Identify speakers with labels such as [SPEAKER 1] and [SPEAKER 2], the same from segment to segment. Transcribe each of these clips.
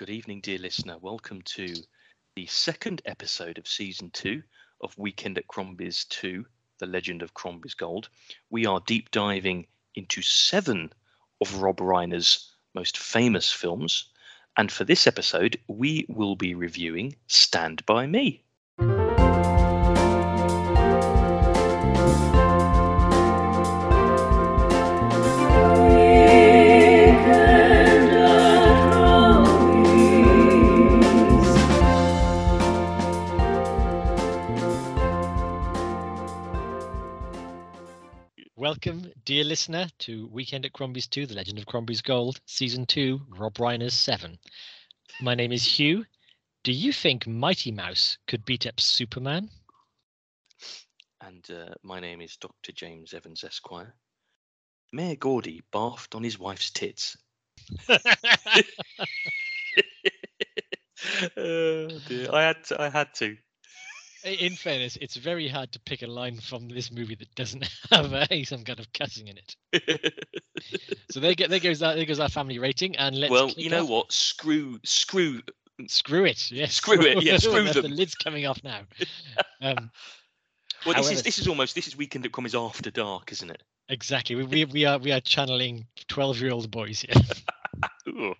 [SPEAKER 1] Good evening, dear listener. Welcome to the second episode of season two of Weekend at Crombie's 2, The Legend of Crombie's Gold. We are deep diving into seven of Rob Reiner's most famous films. And for this episode, we will be reviewing Stand By Me.
[SPEAKER 2] Welcome, dear listener, to Weekend at Crombie's 2, The Legend of Crombie's Gold, Season 2, Rob Reiner's 7. My name is Hugh. Do you think Mighty Mouse could beat up Superman?
[SPEAKER 1] And uh, my name is Dr. James Evans, Esquire. Mayor Gordy barfed on his wife's tits. oh dear. I had to, I had to.
[SPEAKER 2] In fairness, it's very hard to pick a line from this movie that doesn't have uh, some kind of cussing in it. So there, there goes that. There goes our family rating, and let's.
[SPEAKER 1] well, you know
[SPEAKER 2] off-
[SPEAKER 1] what? Screw, screw.
[SPEAKER 2] Screw it. Yes.
[SPEAKER 1] Screw it, yeah, screw
[SPEAKER 2] the,
[SPEAKER 1] them.
[SPEAKER 2] The lid's coming off now. Um,
[SPEAKER 1] Well, this is this is almost this is Weekend at Crombie's after dark, isn't it?
[SPEAKER 2] exactly. We, we we are we are channeling twelve-year-old boys here.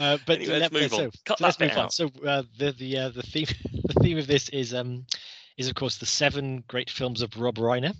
[SPEAKER 2] Uh, but
[SPEAKER 1] Anyway, let's
[SPEAKER 2] let-
[SPEAKER 1] move on.
[SPEAKER 2] so,
[SPEAKER 1] Cut
[SPEAKER 2] so let's move
[SPEAKER 1] bit
[SPEAKER 2] on. So uh, the the uh, the theme the theme of this is um is of course the seven great films of Rob Reiner,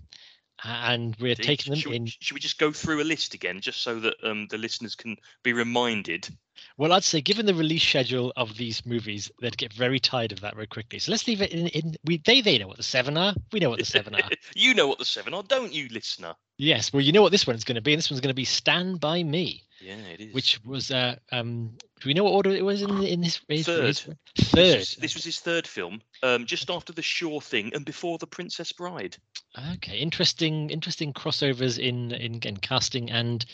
[SPEAKER 2] and we're taking them
[SPEAKER 1] should, we,
[SPEAKER 2] in.
[SPEAKER 1] should we just go through a list again, just so that um, the listeners can be reminded?
[SPEAKER 2] Well, I'd say given the release schedule of these movies, they'd get very tired of that very quickly. So let's leave it in. in we they they know what the seven are. We know what the seven are.
[SPEAKER 1] you know what the seven are, don't you, listener?
[SPEAKER 2] Yes. Well, you know what this one's going to be. And this one's going to be Stand by Me,
[SPEAKER 1] Yeah, it is.
[SPEAKER 2] which was uh um. Do we know what order it was in in his, his
[SPEAKER 1] Third.
[SPEAKER 2] his-
[SPEAKER 1] This
[SPEAKER 2] Third.
[SPEAKER 1] was, this was his third film, um, just after The Sure Thing and before The Princess Bride.
[SPEAKER 2] Okay, interesting, interesting crossovers in in, in casting and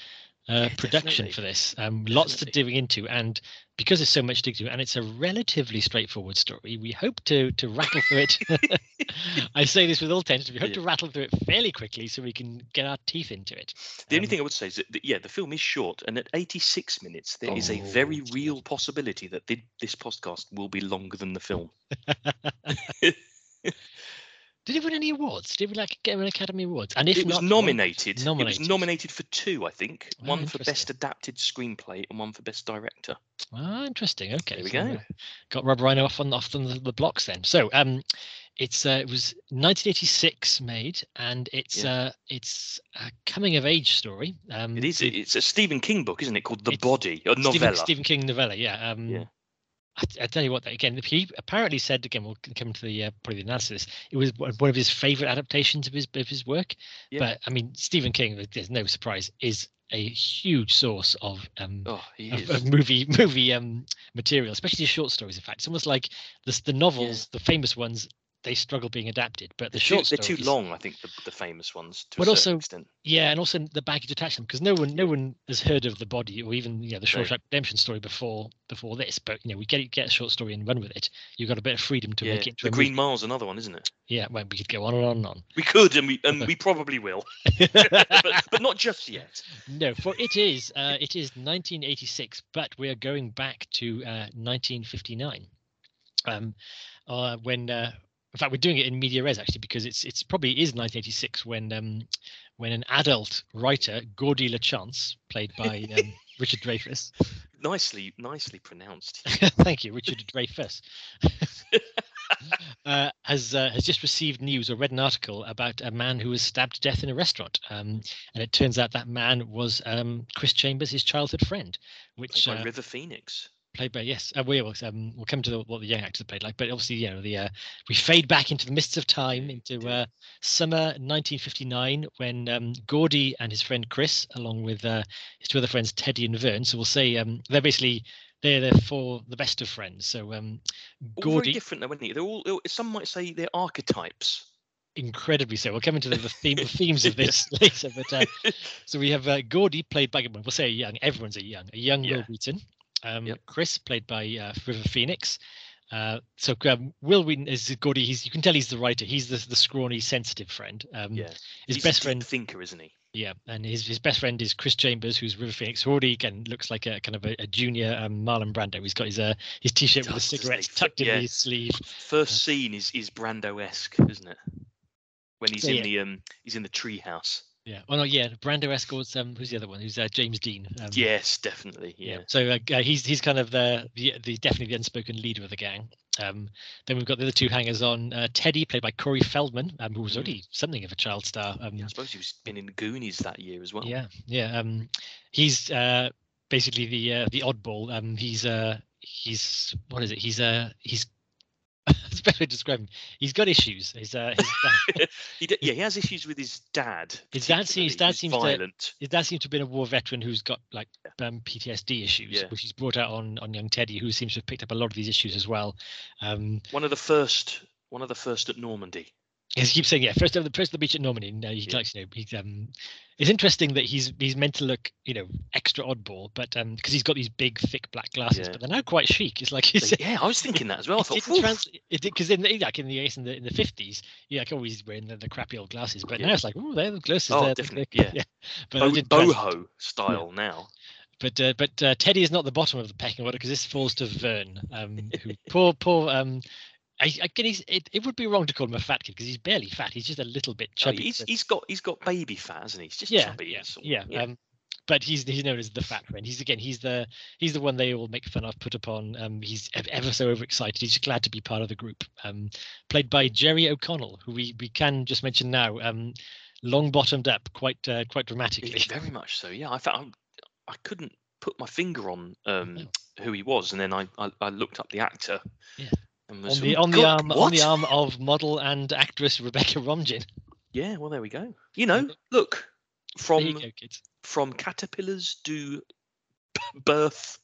[SPEAKER 2] uh, production
[SPEAKER 1] definitely.
[SPEAKER 2] for this. Um, lots to dig into, and because there's so much to dig into, and it's a relatively straightforward story, we hope to to rattle through it. I say this with all tension. We hope
[SPEAKER 1] Yeah.
[SPEAKER 2] to rattle through it fairly quickly so we can get our teeth into it.
[SPEAKER 1] The only
[SPEAKER 2] Um,
[SPEAKER 1] thing I would say is that, yeah, the film is short, and at 86 minutes, there is a very
[SPEAKER 2] Oh,
[SPEAKER 1] real possibility that thi- this podcast will be longer than the film.
[SPEAKER 2] Did it win any awards? Did it like get an Academy Awards? And if
[SPEAKER 1] it was
[SPEAKER 2] not, what-
[SPEAKER 1] nominated. It
[SPEAKER 2] Nominated.
[SPEAKER 1] was nominated for two, I think.
[SPEAKER 2] Oh,
[SPEAKER 1] one for best adapted screenplay and one for best director.
[SPEAKER 2] Ah, interesting. Okay,
[SPEAKER 1] There we
[SPEAKER 2] so,
[SPEAKER 1] go.
[SPEAKER 2] got Rob Reiner off on off on the, the blocks then. So um, it's uh, it was 1986 made, and it's
[SPEAKER 1] Yeah.
[SPEAKER 2] uh, it's a coming of age story. Um,
[SPEAKER 1] It is. It's a Stephen King book, isn't it? Called The Body, a
[SPEAKER 2] Stephen,
[SPEAKER 1] novella.
[SPEAKER 2] Stephen King novella. Yeah. Um,
[SPEAKER 1] Yeah.
[SPEAKER 2] I, I tell you what, again, he apparently said again. We'll come to the uh, probably the analysis. It was one of his favorite adaptations of his of his work.
[SPEAKER 1] Yeah.
[SPEAKER 2] But I mean, Stephen King, there's no surprise, is a huge source of um,
[SPEAKER 1] Oh,
[SPEAKER 2] of, of movie movie um material, especially the short stories. In fact, it's almost like the the novels, the famous ones, they struggle being adapted, but the
[SPEAKER 1] They're too,
[SPEAKER 2] short
[SPEAKER 1] they're too long, I think, the, the famous ones to
[SPEAKER 2] But also-
[SPEAKER 1] extent.
[SPEAKER 2] yeah, and also the baggage attached to them because no one no one has heard of the body or even you know the. Shawshank Redemption story before before this. But you know, we get it- get a short story and run with it. You've got a bit of freedom to
[SPEAKER 1] Yeah,
[SPEAKER 2] make it
[SPEAKER 1] the Green
[SPEAKER 2] movie.
[SPEAKER 1] Mile's another one, isn't it?
[SPEAKER 2] Yeah, well, we could go on and on and on.
[SPEAKER 1] We could, and we and we probably will, but, but not just yet.
[SPEAKER 2] no, for it is uh, it is 1986, but we are going back to uh, 1959, um, uh, when uh, in fact we're doing it in media res actually because it's it's probably is 1986 when um, when an adult writer Gordy LaChance, played by um, Richard Dreyfuss,
[SPEAKER 1] Nicely, nicely pronounced.
[SPEAKER 2] thank you, Richard Dreyfuss. Uh, has uh, has just received news or read an article about a man who was stabbed to death in a restaurant, um, and it turns out that man was um, Chris Chambers, his childhood friend, which
[SPEAKER 1] Played by
[SPEAKER 2] uh,
[SPEAKER 1] River Phoenix.
[SPEAKER 2] Played by yes, uh, we will um, we'll come to the, what the young actors played like, but obviously you know the uh, we fade back into the mists of time into uh, summer 1959 when um, Gordy and his friend Chris, along with uh, his two other friends Teddy and Vern, so we'll say um, they're basically they're there for the best of friends. So um,
[SPEAKER 1] All very
[SPEAKER 2] Gordy,
[SPEAKER 1] different, though, aren't they? They're all. Some might say they're archetypes.
[SPEAKER 2] incredibly so. We'll come into the, the theme the themes of this later, but uh, so we have uh, Gordy played by we'll say a young. Everyone's a young, a young Wil
[SPEAKER 1] Yeah.
[SPEAKER 2] Wheaton. Um,
[SPEAKER 1] Yep.
[SPEAKER 2] Chris played by uh, River Phoenix. Uh, so um, Wil Wheaton is Gordy. He's you can tell he's the writer. He's the the scrawny, sensitive friend. Um,
[SPEAKER 1] Yeah,
[SPEAKER 2] his
[SPEAKER 1] He's
[SPEAKER 2] best
[SPEAKER 1] a
[SPEAKER 2] friend.
[SPEAKER 1] thinker, isn't he?
[SPEAKER 2] Yeah, and his his best friend is Chris Chambers, who's River Phoenix, who already again looks like a kind of a, a junior um, Marlon Brando. He's got his uh, his t-shirt with the
[SPEAKER 1] does, doesn't he?
[SPEAKER 2] cigarettes tucked
[SPEAKER 1] yeah.
[SPEAKER 2] in his sleeve.
[SPEAKER 1] First scene is is Brando esque, isn't it? When he's
[SPEAKER 2] So,
[SPEAKER 1] in
[SPEAKER 2] yeah.
[SPEAKER 1] the um he's in the treehouse.
[SPEAKER 2] Yeah. Oh no, yeah. Brando escorts. Um, who's the other one? Who's uh, James Dean? Um,
[SPEAKER 1] Yes, definitely. Yeah.
[SPEAKER 2] So uh, uh, he's he's kind of the, the the definitely the unspoken leader of the gang. Um, then we've got the other two hangers on. Uh, Teddy, played by Corey Feldman, um, who was
[SPEAKER 1] Mm.
[SPEAKER 2] already something of a child star. Um,
[SPEAKER 1] Yeah, I suppose he's been in Goonies that year as well.
[SPEAKER 2] Yeah, yeah. Um, he's uh, basically the uh, the oddball. Um, he's uh, he's what is it? He's uh, he's. Better to him. He's got issues. He's uh, his,
[SPEAKER 1] He d- yeah, he has issues with his dad.
[SPEAKER 2] His dad seems- his dad seems to-
[SPEAKER 1] violent.
[SPEAKER 2] his dad seems to have been a war veteran who's got like um, PTSD issues,
[SPEAKER 1] Yeah.
[SPEAKER 2] which he's brought out on on young Teddy, who seems to have picked up a lot of these issues as well. Um,
[SPEAKER 1] One of the first. One of the first at Normandy.
[SPEAKER 2] He keeps saying, yeah, first over the first on the beach at Normandy. And, uh, he
[SPEAKER 1] Yeah.
[SPEAKER 2] likes, you know, he's um, it's interesting that he's he's meant to look, you know, extra oddball, but um, because he's got these big, thick black glasses,
[SPEAKER 1] Yeah.
[SPEAKER 2] but they're now quite chic. It's like.
[SPEAKER 1] Yeah, I was thinking that as well. I thought,
[SPEAKER 2] trans- because in the like in the in the in the fifties, yeah, like always wearing the, the crappy old glasses, but
[SPEAKER 1] Yeah.
[SPEAKER 2] now it's like, oh, they're the glasses.
[SPEAKER 1] Oh,
[SPEAKER 2] they're-
[SPEAKER 1] definitely,
[SPEAKER 2] they're-
[SPEAKER 1] yeah.
[SPEAKER 2] But,
[SPEAKER 1] Bo-
[SPEAKER 2] didn't trans-
[SPEAKER 1] boho style now.
[SPEAKER 2] but uh, but uh, Teddy is not the bottom of the pecking order because this falls to Vern, um, who poor poor um. I, it, it would be wrong to call him a fat kid because he's barely fat. He's just a little bit
[SPEAKER 1] Oh,
[SPEAKER 2] chubby.
[SPEAKER 1] he's, he's got he's got baby fat, hasn't he? He's just
[SPEAKER 2] yeah,
[SPEAKER 1] chubby.
[SPEAKER 2] yeah,
[SPEAKER 1] sort of-
[SPEAKER 2] yeah. Um, but he's he's known as the fat friend. He's again he's the he's the one they all make fun of, put upon. Um, he's ever so overexcited. He's just glad to be part of the group. Um, played by Jerry O'Connell, who we we can just mention now. Um, long bottomed up, quite uh, quite dramatically.
[SPEAKER 1] Very much so. Yeah, I found I couldn't put my finger on um, who he was, and then I, I, I looked up the actor.
[SPEAKER 2] Yeah. On the
[SPEAKER 1] "Oh,
[SPEAKER 2] on the arm on the arm of model and actress Rebecca Romijn.
[SPEAKER 1] Yeah, well there we go. You know, look from
[SPEAKER 2] go,
[SPEAKER 1] from caterpillars do birth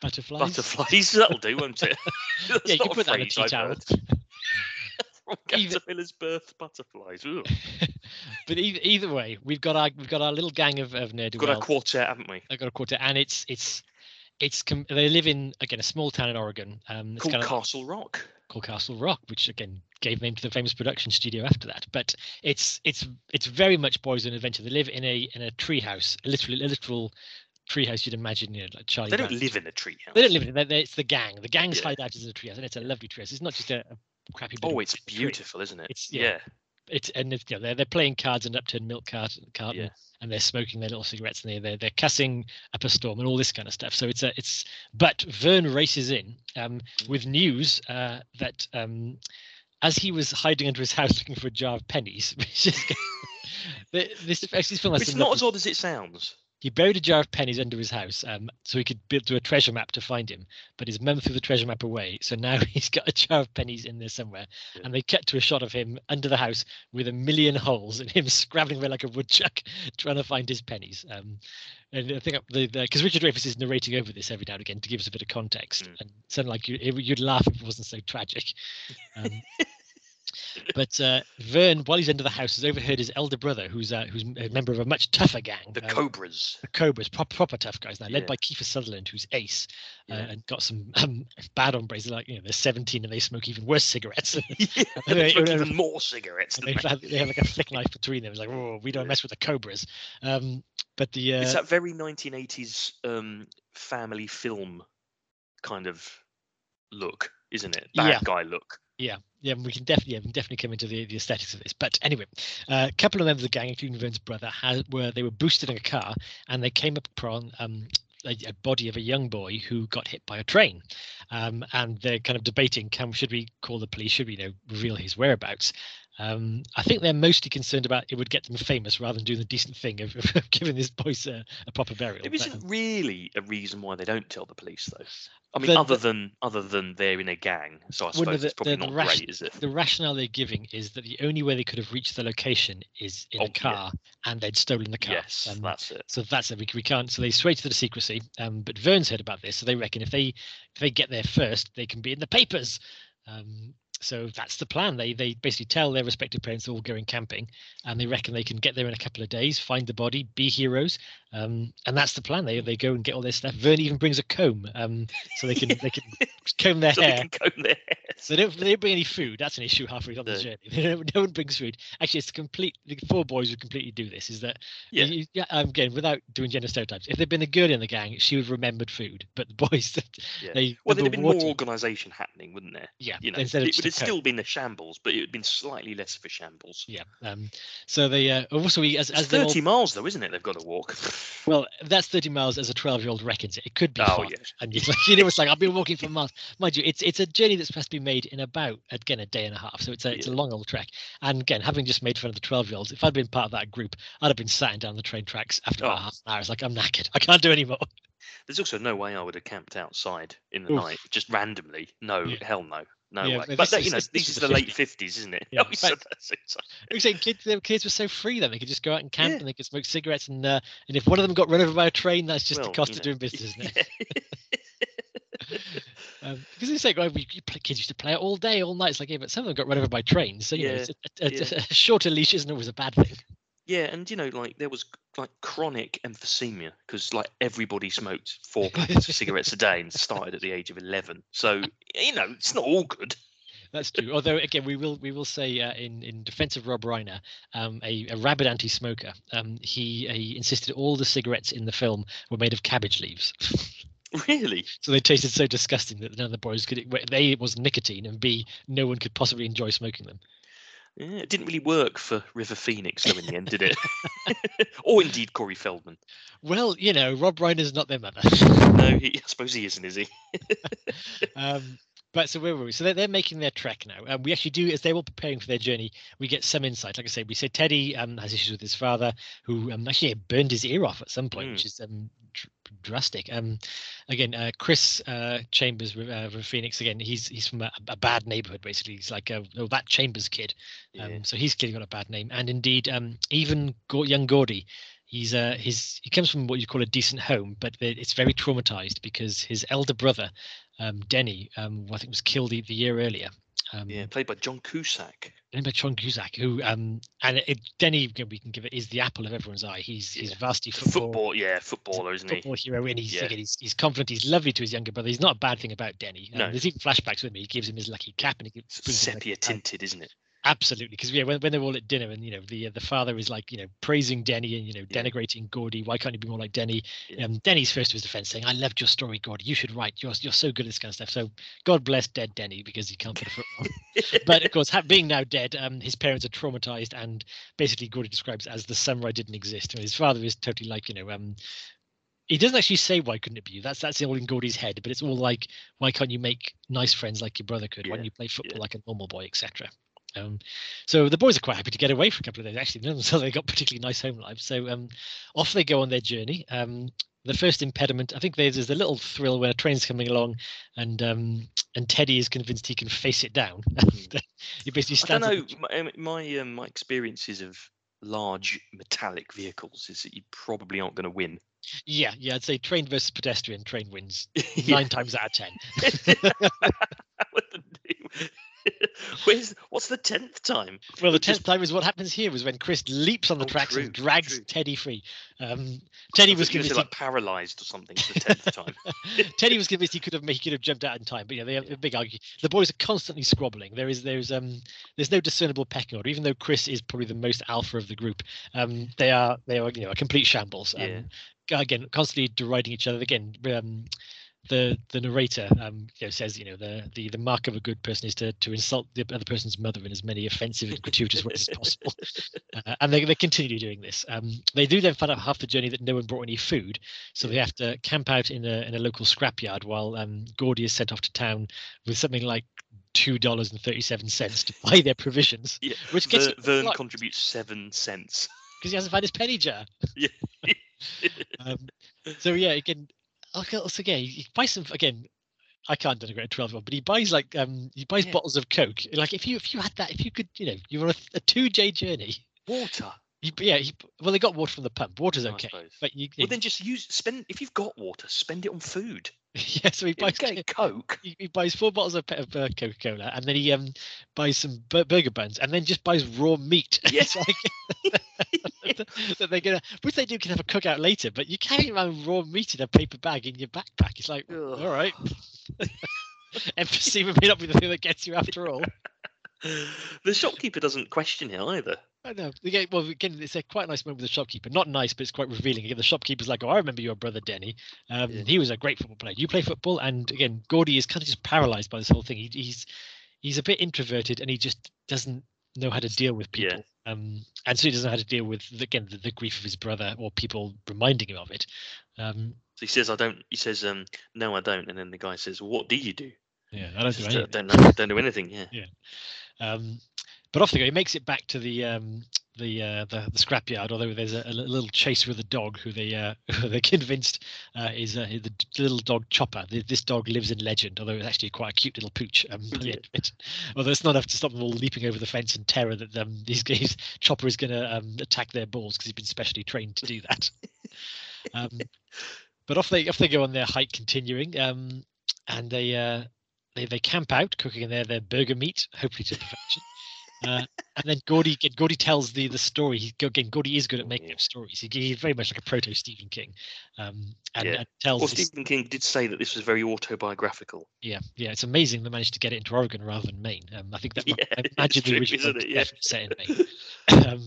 [SPEAKER 2] Butterflies.
[SPEAKER 1] butterflies. That'll do, won't it?
[SPEAKER 2] Yeah, you can put that on a tea towel.
[SPEAKER 1] from caterpillars birth butterflies.
[SPEAKER 2] But either, either way, we've got our we've got our little gang of of ne'er
[SPEAKER 1] Got a quartet, haven't we?
[SPEAKER 2] I've got a quartet, and it's it's it's com- they live in again a small town in Oregon. Um, it's
[SPEAKER 1] Called
[SPEAKER 2] kind of
[SPEAKER 1] Castle Rock.
[SPEAKER 2] called Castle Rock, which again gave name to the famous production studio after that. But it's it's it's very much boys and adventure. They live in a in a treehouse, literally a literal treehouse you'd imagine, you know, like Charlie.
[SPEAKER 1] They don't live in a treehouse.
[SPEAKER 2] They don't live in it. It's the gang. The gang's
[SPEAKER 1] Yeah.
[SPEAKER 2] hideout is a treehouse, and it's a lovely treehouse. It's not just a, a crappy.
[SPEAKER 1] Oh, it's
[SPEAKER 2] tree.
[SPEAKER 1] beautiful, isn't it?
[SPEAKER 2] It's- yeah.
[SPEAKER 1] yeah.
[SPEAKER 2] It's and it's, you know, they're they're playing cards and upturned milk cart, carton,
[SPEAKER 1] Yeah.
[SPEAKER 2] and they're smoking their little cigarettes, and they're they're, they're cussing up a storm and all this kind of stuff. So it's a it's but Vern races in um, with news uh, that um, as he was hiding under his house looking for a jar of pennies, which is this this film
[SPEAKER 1] It's not
[SPEAKER 2] lovely-
[SPEAKER 1] as odd as it sounds.
[SPEAKER 2] He buried a jar of pennies under his house um, so he could build do a treasure map to find him. But his mum threw the treasure map away. So now he's got a jar of pennies in there somewhere.
[SPEAKER 1] Yeah.
[SPEAKER 2] And they cut to a shot of him under the house with a million holes and him scrabbling away like a woodchuck trying to find his pennies. Um, and I think the because Richard Dreyfuss is narrating over this every now and again to give us a bit of context.
[SPEAKER 1] Mm.
[SPEAKER 2] And something like you, it- you'd laugh if it wasn't so tragic. Um, but uh, Vern, while he's under the house, has overheard his elder brother, who's uh, who's a member of a much tougher gang.
[SPEAKER 1] The
[SPEAKER 2] uh,
[SPEAKER 1] Cobras.
[SPEAKER 2] the Cobras, proper, proper tough guys now, led
[SPEAKER 1] Yeah.
[SPEAKER 2] by Kiefer Sutherland, who's ace, uh,
[SPEAKER 1] Yeah.
[SPEAKER 2] and got some um, bad hombres. Like you know, they're 17 and they smoke even worse cigarettes.
[SPEAKER 1] yeah,
[SPEAKER 2] they-
[SPEAKER 1] they smoke even more cigarettes.
[SPEAKER 2] They, have, they have like a flick knife between them. It's like, oh, we don't mess with the Cobras. Um, but the uh,
[SPEAKER 1] It's that very 1980s um, family film kind of look, isn't it? Bad guy look.
[SPEAKER 2] yeah, yeah, we can definitely, yeah, we can definitely come into the, the aesthetics of this. But anyway, uh, a couple of members of the gang, including Vern's brother, had, were they were boosted in a car, and they came upon um, a, a body of a young boy who got hit by a train, um, and they're kind of debating: can should we call the police? Should we, you know, reveal his whereabouts? Um, I think they're mostly concerned about it would get them famous rather than doing the decent thing of, of giving this boy a, a proper burial.
[SPEAKER 1] There
[SPEAKER 2] But,
[SPEAKER 1] isn't
[SPEAKER 2] um,
[SPEAKER 1] really a reason why they don't tell the police, though. I mean,
[SPEAKER 2] The-
[SPEAKER 1] other
[SPEAKER 2] the-
[SPEAKER 1] than other than they're in a gang, so I
[SPEAKER 2] Well,
[SPEAKER 1] suppose
[SPEAKER 2] the-
[SPEAKER 1] it's probably not
[SPEAKER 2] ration-
[SPEAKER 1] great, is it?
[SPEAKER 2] the rationale they're giving is that the only way they could have reached the location is in
[SPEAKER 1] Oh,
[SPEAKER 2] a
[SPEAKER 1] yeah.
[SPEAKER 2] car, and they'd stolen the car.
[SPEAKER 1] Yes,
[SPEAKER 2] Um,
[SPEAKER 1] that's it.
[SPEAKER 2] So that's it. We, we can't. So they sway to the secrecy. Um, but Vern's heard about this, so they reckon if they if they get there first, they can be in the papers. Um, so that's the plan. They they basically tell their respective parents they're all going camping, and they reckon they can get there in a couple of days, find the body, be heroes, Um, and that's the plan. They they go and get all their stuff. Vern even brings a comb, um, so they can they can comb their
[SPEAKER 1] So they
[SPEAKER 2] hair.
[SPEAKER 1] can comb their hair.
[SPEAKER 2] So they don't, they don't bring any food. That's an issue halfway on the journey. No one brings food. Actually, it's complete. The four boys would completely do this. Is that
[SPEAKER 1] Yeah.
[SPEAKER 2] you- yeah? Again, without doing gender stereotypes, if there'd been a girl in the gang, she would have remembered food. But the boys,
[SPEAKER 1] Yeah.
[SPEAKER 2] they
[SPEAKER 1] Well,
[SPEAKER 2] the
[SPEAKER 1] there'd have been more organisation happening, wouldn't there?
[SPEAKER 2] Yeah,
[SPEAKER 1] You know,
[SPEAKER 2] instead of
[SPEAKER 1] it would have still been a shambles, but it would have been slightly less of a shambles.
[SPEAKER 2] Yeah. Um, so they uh, also we as as they're all-
[SPEAKER 1] 30 miles, though, isn't it? They've got to walk.
[SPEAKER 2] Well, that's thirty miles as a twelve-year-old reckons it. It could be
[SPEAKER 1] Oh, yeah.
[SPEAKER 2] And it's like you know, it's like I've been walking for miles. Mind you, it's it's a journey that's supposed to be made in about again a day and a half. So it's a it's a long old trek. And again, having just made fun of the twelve-year-olds, if I'd been part of that group, I'd have been sat down the train tracks after about
[SPEAKER 1] Oh.
[SPEAKER 2] half an hour. It's like I'm knackered. I can't do any more.
[SPEAKER 1] There's also no way I would have camped outside in the
[SPEAKER 2] Oof.
[SPEAKER 1] night, just randomly. No,
[SPEAKER 2] Yeah.
[SPEAKER 1] hell no. No
[SPEAKER 2] Yeah,
[SPEAKER 1] way.
[SPEAKER 2] but
[SPEAKER 1] But
[SPEAKER 2] this
[SPEAKER 1] that,
[SPEAKER 2] is-
[SPEAKER 1] you know,
[SPEAKER 2] this-
[SPEAKER 1] is the
[SPEAKER 2] the
[SPEAKER 1] late 50s, isn't it?
[SPEAKER 2] Yeah,
[SPEAKER 1] so exciting.
[SPEAKER 2] Saying kids, the kids were so free then they could just go out and camp
[SPEAKER 1] Yeah.
[SPEAKER 2] and they could smoke cigarettes and uh, and if one of them got run over by a train, that's just
[SPEAKER 1] Well,
[SPEAKER 2] the cost
[SPEAKER 1] you
[SPEAKER 2] of
[SPEAKER 1] know,
[SPEAKER 2] doing business, isn't it? Um, because they say, oh, we, kids used to play it all day, all night. It's like, yeah, but some of them got run over by trains. So, you know, it's a, a,
[SPEAKER 1] yeah.
[SPEAKER 2] a shorter leash isn't always a bad thing.
[SPEAKER 1] Yeah, and you know, like there was like chronic emphysema because like everybody smoked four packets of cigarettes a day and started at the age of eleven. So you know, it's not all good.
[SPEAKER 2] That's true. Although, again, we will we will say uh, in in defence of Rob Reiner, um, a, a rabid anti-smoker, um, he he insisted all the cigarettes in the film were made of cabbage leaves.
[SPEAKER 1] Really?
[SPEAKER 2] so they tasted so disgusting that none of the boys could. A, it was nicotine, and B, no one could possibly enjoy smoking them.
[SPEAKER 1] Yeah, it didn't really work for River Phoenix though in the end, did it? or indeed Corey Feldman.
[SPEAKER 2] Well, you know, Rob Reiner's not their mother.
[SPEAKER 1] No, he, I suppose he isn't, is he?
[SPEAKER 2] um, but so where were we? So they're, they're making their trek now. And we actually do, as they're all preparing for their journey, we get some insight. Like I say, we say Teddy um, has issues with his father, who um, actually burned his ear off at some point, which is um, dr- drastic. Um, again, uh, Chris uh, Chambers uh, with Phoenix. Again, he's he's from a, a bad neighborhood. Basically, he's like a, oh, that Chambers kid. Um,
[SPEAKER 1] Yeah.
[SPEAKER 2] So he's clearly got a bad name. And indeed, um, even Gor- young Gordy, he's uh, his he comes from what you call a decent home, but it's very traumatized because his elder brother, um, Denny, um, I think was killed the, the year earlier. Um,
[SPEAKER 1] Yeah, played by John Cusack.
[SPEAKER 2] Played by John Cusack, who um, and it, Denny we can give it is the apple of everyone's eye. He's he's
[SPEAKER 1] Yeah.
[SPEAKER 2] varsity
[SPEAKER 1] The
[SPEAKER 2] football.
[SPEAKER 1] football, yeah, footballer, isn't he?
[SPEAKER 2] Football hero, and he's,
[SPEAKER 1] Yeah.
[SPEAKER 2] he's he's confident. He's lovely to his younger brother. He's not a bad thing about Denny. Um,
[SPEAKER 1] No.
[SPEAKER 2] There's even flashbacks with me. He gives him his lucky cap, and he gives,
[SPEAKER 1] sepia tinted, isn't it?
[SPEAKER 2] Absolutely, because yeah, when, when they're all at dinner and you know the uh, the father is like you know praising Denny and you know denigrating Gordy. Why can't you be more like Denny?
[SPEAKER 1] Yeah.
[SPEAKER 2] Um, Denny's first to his defense, saying, "I loved your story, Gordy. You should write. You're you're so good at this kind of stuff." So God bless dead Denny because he can't put a foot wrong. but of course, ha- being now dead, um, his parents are traumatized, and basically Gordy describes as the samurai didn't exist. And his father is totally like you know um. He doesn't actually say why couldn't it be you. That's that's all in Gordy's head, but it's all like why can't you make nice friends like your brother could? Why don't you play football
[SPEAKER 1] yeah.
[SPEAKER 2] like a normal boy, etc. Um, so the boys are quite happy to get away for a couple of days. Actually, none of them so they got particularly nice home lives. So um, off they go on their journey. Um, the first impediment, I think there's, there's a little thrill where a train's coming along, and um, and Teddy is convinced he can face it down. And, he basically
[SPEAKER 1] I don't
[SPEAKER 2] stands.
[SPEAKER 1] know. My um, my, um, my experiences of large metallic vehicles is that you probably aren't going to win.
[SPEAKER 2] yeah, yeah, I'd say train versus pedestrian. Train wins nine times out of ten.
[SPEAKER 1] What the name- Where's what's the tenth time?
[SPEAKER 2] Well, the tenth time is what happens here was when Chris leaps on the
[SPEAKER 1] Oh,
[SPEAKER 2] tracks
[SPEAKER 1] true,
[SPEAKER 2] and drags
[SPEAKER 1] true.
[SPEAKER 2] Teddy free. Um, Teddy was convinced.
[SPEAKER 1] gonna
[SPEAKER 2] he-
[SPEAKER 1] like paralysed or something for the tenth time.
[SPEAKER 2] Teddy was convinced he could have he could have jumped out in time, but yeah, they have a big argument. The boys are constantly squabbling. There is there's um there's no discernible pecking order, even though Chris is probably the most alpha of the group. Um, they are they are you know a complete shambles.
[SPEAKER 1] Yeah.
[SPEAKER 2] Um, again, constantly deriding each other. Again, um, the the narrator um you know says you know the the the mark of a good person is to to insult the other person's mother in as many offensive and gratuitous ways as possible. Uh, and they, they continue doing this. Um they do then find out half the journey that no one brought any food. So they have to camp out in a in a local scrapyard while um gordy is sent off to town with something like two dollars and 37 cents to buy their provisions
[SPEAKER 1] Yeah,
[SPEAKER 2] which gets
[SPEAKER 1] Ver, Vern contributes seven cents.
[SPEAKER 2] Because he hasn't found his penny jar.
[SPEAKER 1] Yeah.
[SPEAKER 2] um, so yeah, again, okay, also again, he buys some again. I can't denigrate a twelve year old, but he buys like um he buys
[SPEAKER 1] Yeah.
[SPEAKER 2] bottles of Coke. Like if you if you had that, if you could, you know, you were on a, a two day journey.
[SPEAKER 1] Water.
[SPEAKER 2] He, yeah, he, well they got water from the pump. Water's okay, but you,
[SPEAKER 1] Well, then just use spend if you've got water, spend it on food.
[SPEAKER 2] yeah. So he buys
[SPEAKER 1] Coke.
[SPEAKER 2] he, he buys four bottles of, of uh, Coca Cola, and then he um buys some bur- burger buns, and then just buys raw meat.
[SPEAKER 1] Yeah.
[SPEAKER 2] That they're gonna, which they do can have a cookout later, but you carry around raw meat in a paper bag in your backpack. It's like,
[SPEAKER 1] Ugh.
[SPEAKER 2] all right, emphysema may not be the thing that gets you after all.
[SPEAKER 1] the shopkeeper doesn't question it either.
[SPEAKER 2] I know. Again, well, again, it's a quite nice moment with the shopkeeper. Not nice, but it's quite revealing. Again, the shopkeeper's like, "Oh, I remember your brother Denny. Um,
[SPEAKER 1] Yeah.
[SPEAKER 2] He was a great football player. You play football." And again, Gordy is kind of just paralyzed by this whole thing. He, he's he's a bit introverted, and he just doesn't know how to deal with
[SPEAKER 1] Yeah.
[SPEAKER 2] Um, and so he doesn't know how to deal with again the, the grief of his brother or people reminding him of it. Um,
[SPEAKER 1] So he says, "I don't." He says, "Um, no, I don't." And then the guy says, "What do you do?"
[SPEAKER 2] yeah, I don't do anything.
[SPEAKER 1] don't know. Don't do anything. Yeah.
[SPEAKER 2] Um, but off they go. He makes it back to the um, the, uh, the the scrapyard. Although there's a, a little chase with a dog who they uh, who they're convinced uh, is uh, the little dog Chopper. Th- This dog lives in legend, although it's actually quite a cute little pooch. Um,
[SPEAKER 1] Yeah.
[SPEAKER 2] it. Although it's not enough to stop them all leaping over the fence in terror that um, these guys Chopper is going to um, attack their balls because he's been specially trained to do that. um, but off they off they go on their hike, continuing, um, and they uh, they they camp out, cooking their their burger meat, hopefully to perfection. Uh, and then Gordy again, Gordy tells the the story. He again, Gordy is good at making up stories. He, he's very much like a proto Stephen King, um, and,
[SPEAKER 1] Yeah.
[SPEAKER 2] and tells.
[SPEAKER 1] Well,
[SPEAKER 2] this-
[SPEAKER 1] Stephen King did say that this was very autobiographical.
[SPEAKER 2] yeah, yeah, it's amazing they managed to get it into Oregon rather than Maine. Um, I think that
[SPEAKER 1] Yeah,
[SPEAKER 2] I imagine the original
[SPEAKER 1] isn't
[SPEAKER 2] was
[SPEAKER 1] it? Yeah.
[SPEAKER 2] set in Maine. um,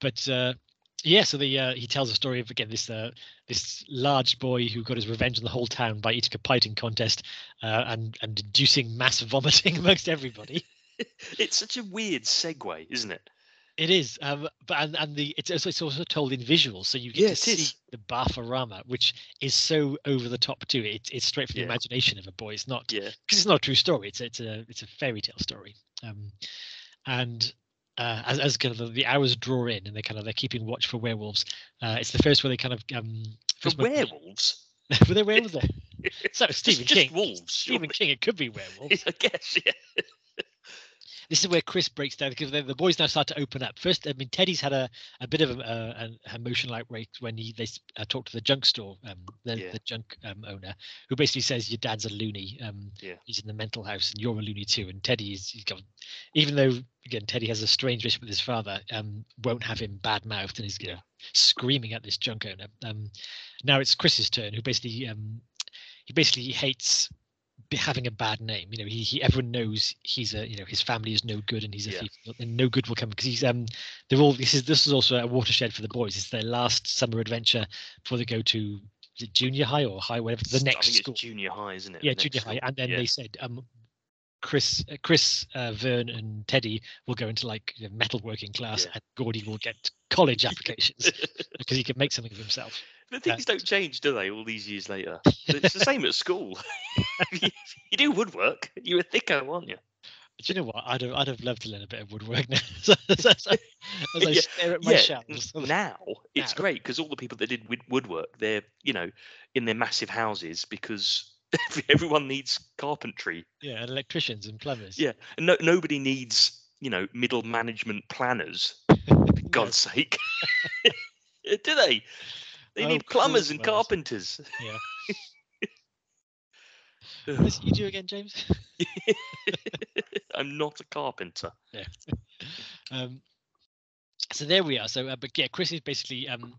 [SPEAKER 2] but uh, yeah, so the uh, he tells a story of again this uh, this large boy who got his revenge on the whole town by eating a piting contest uh, and and inducing mass vomiting amongst everybody.
[SPEAKER 1] It's such a weird segue, isn't it?
[SPEAKER 2] It is, um, but and, and the it's also, it's also told in visuals, so you get
[SPEAKER 1] Yeah,
[SPEAKER 2] to see
[SPEAKER 1] is.
[SPEAKER 2] the Barf-o-rama, which is so over the top too. It's it's straight from
[SPEAKER 1] Yeah.
[SPEAKER 2] the imagination of a boy. It's not
[SPEAKER 1] Yeah.
[SPEAKER 2] because it's not a true story. It's it's a it's a fairy tale story. Um, and uh, as as kind of the, hours draw in and they kind of they're keeping watch for werewolves. Uh, it's the first where they kind of um
[SPEAKER 1] For werewolves.
[SPEAKER 2] were there werewolves there? So
[SPEAKER 1] It's
[SPEAKER 2] Stephen
[SPEAKER 1] just
[SPEAKER 2] King.
[SPEAKER 1] wolves.
[SPEAKER 2] Stephen
[SPEAKER 1] surely.
[SPEAKER 2] King. It could be werewolves.
[SPEAKER 1] I guess. Yeah.
[SPEAKER 2] This is where Chris breaks down because the, the boys now start to open up. First, I mean, Teddy's had a, a bit of a, a, an emotional outbreak when he they uh, talked to the junk store, um, the,
[SPEAKER 1] Yeah.
[SPEAKER 2] the junk um, owner, who basically says your dad's a loony. Um,
[SPEAKER 1] Yeah.
[SPEAKER 2] he's in the mental house, and you're a loony too. And Teddy is, he's got, even though again Teddy has a strange relationship with his father, um, won't have him bad mouthed, and he's you know, screaming at this junk owner. Um, now it's Chris's turn, who basically um, he basically hates having a bad name. You know, he, he everyone knows he's a you know his family is no good and he's a
[SPEAKER 1] Yeah.
[SPEAKER 2] thief and no good will come because he's um they're all this is this is also a watershed for the boys. It's their last summer adventure before they go to junior high or high whatever the next school.
[SPEAKER 1] junior high, isn't it?
[SPEAKER 2] yeah, junior high, and then
[SPEAKER 1] yeah.
[SPEAKER 2] they said um. Chris, uh, Chris, uh, Vern, and Teddy will go into like you know, metalworking class,
[SPEAKER 1] Yeah.
[SPEAKER 2] and Gordy will get college applications because he can make something of himself.
[SPEAKER 1] But things don't change, do they? All these years later, it's the same at school. You, you do woodwork. You're a thicko, aren't you?
[SPEAKER 2] Do you know what? I'd have, I'd have loved to learn a bit of woodwork now. as, I- as I
[SPEAKER 1] Yeah,
[SPEAKER 2] stare at my
[SPEAKER 1] yeah,
[SPEAKER 2] shelves.
[SPEAKER 1] now it's
[SPEAKER 2] Now.
[SPEAKER 1] great because all the people that did woodwork, they're you know in their massive houses because everyone needs carpentry.
[SPEAKER 2] Yeah, and electricians and plumbers.
[SPEAKER 1] Yeah, and no, nobody needs you know middle management planners. For God's sake, do they? They
[SPEAKER 2] Oh,
[SPEAKER 1] need
[SPEAKER 2] cruel
[SPEAKER 1] plumbers and carpenters.
[SPEAKER 2] Yeah.
[SPEAKER 1] Ugh.
[SPEAKER 2] What is it you do again, James?
[SPEAKER 1] I'm not a carpenter.
[SPEAKER 2] Um, so there we are. So, uh, but yeah, Chris is basically um,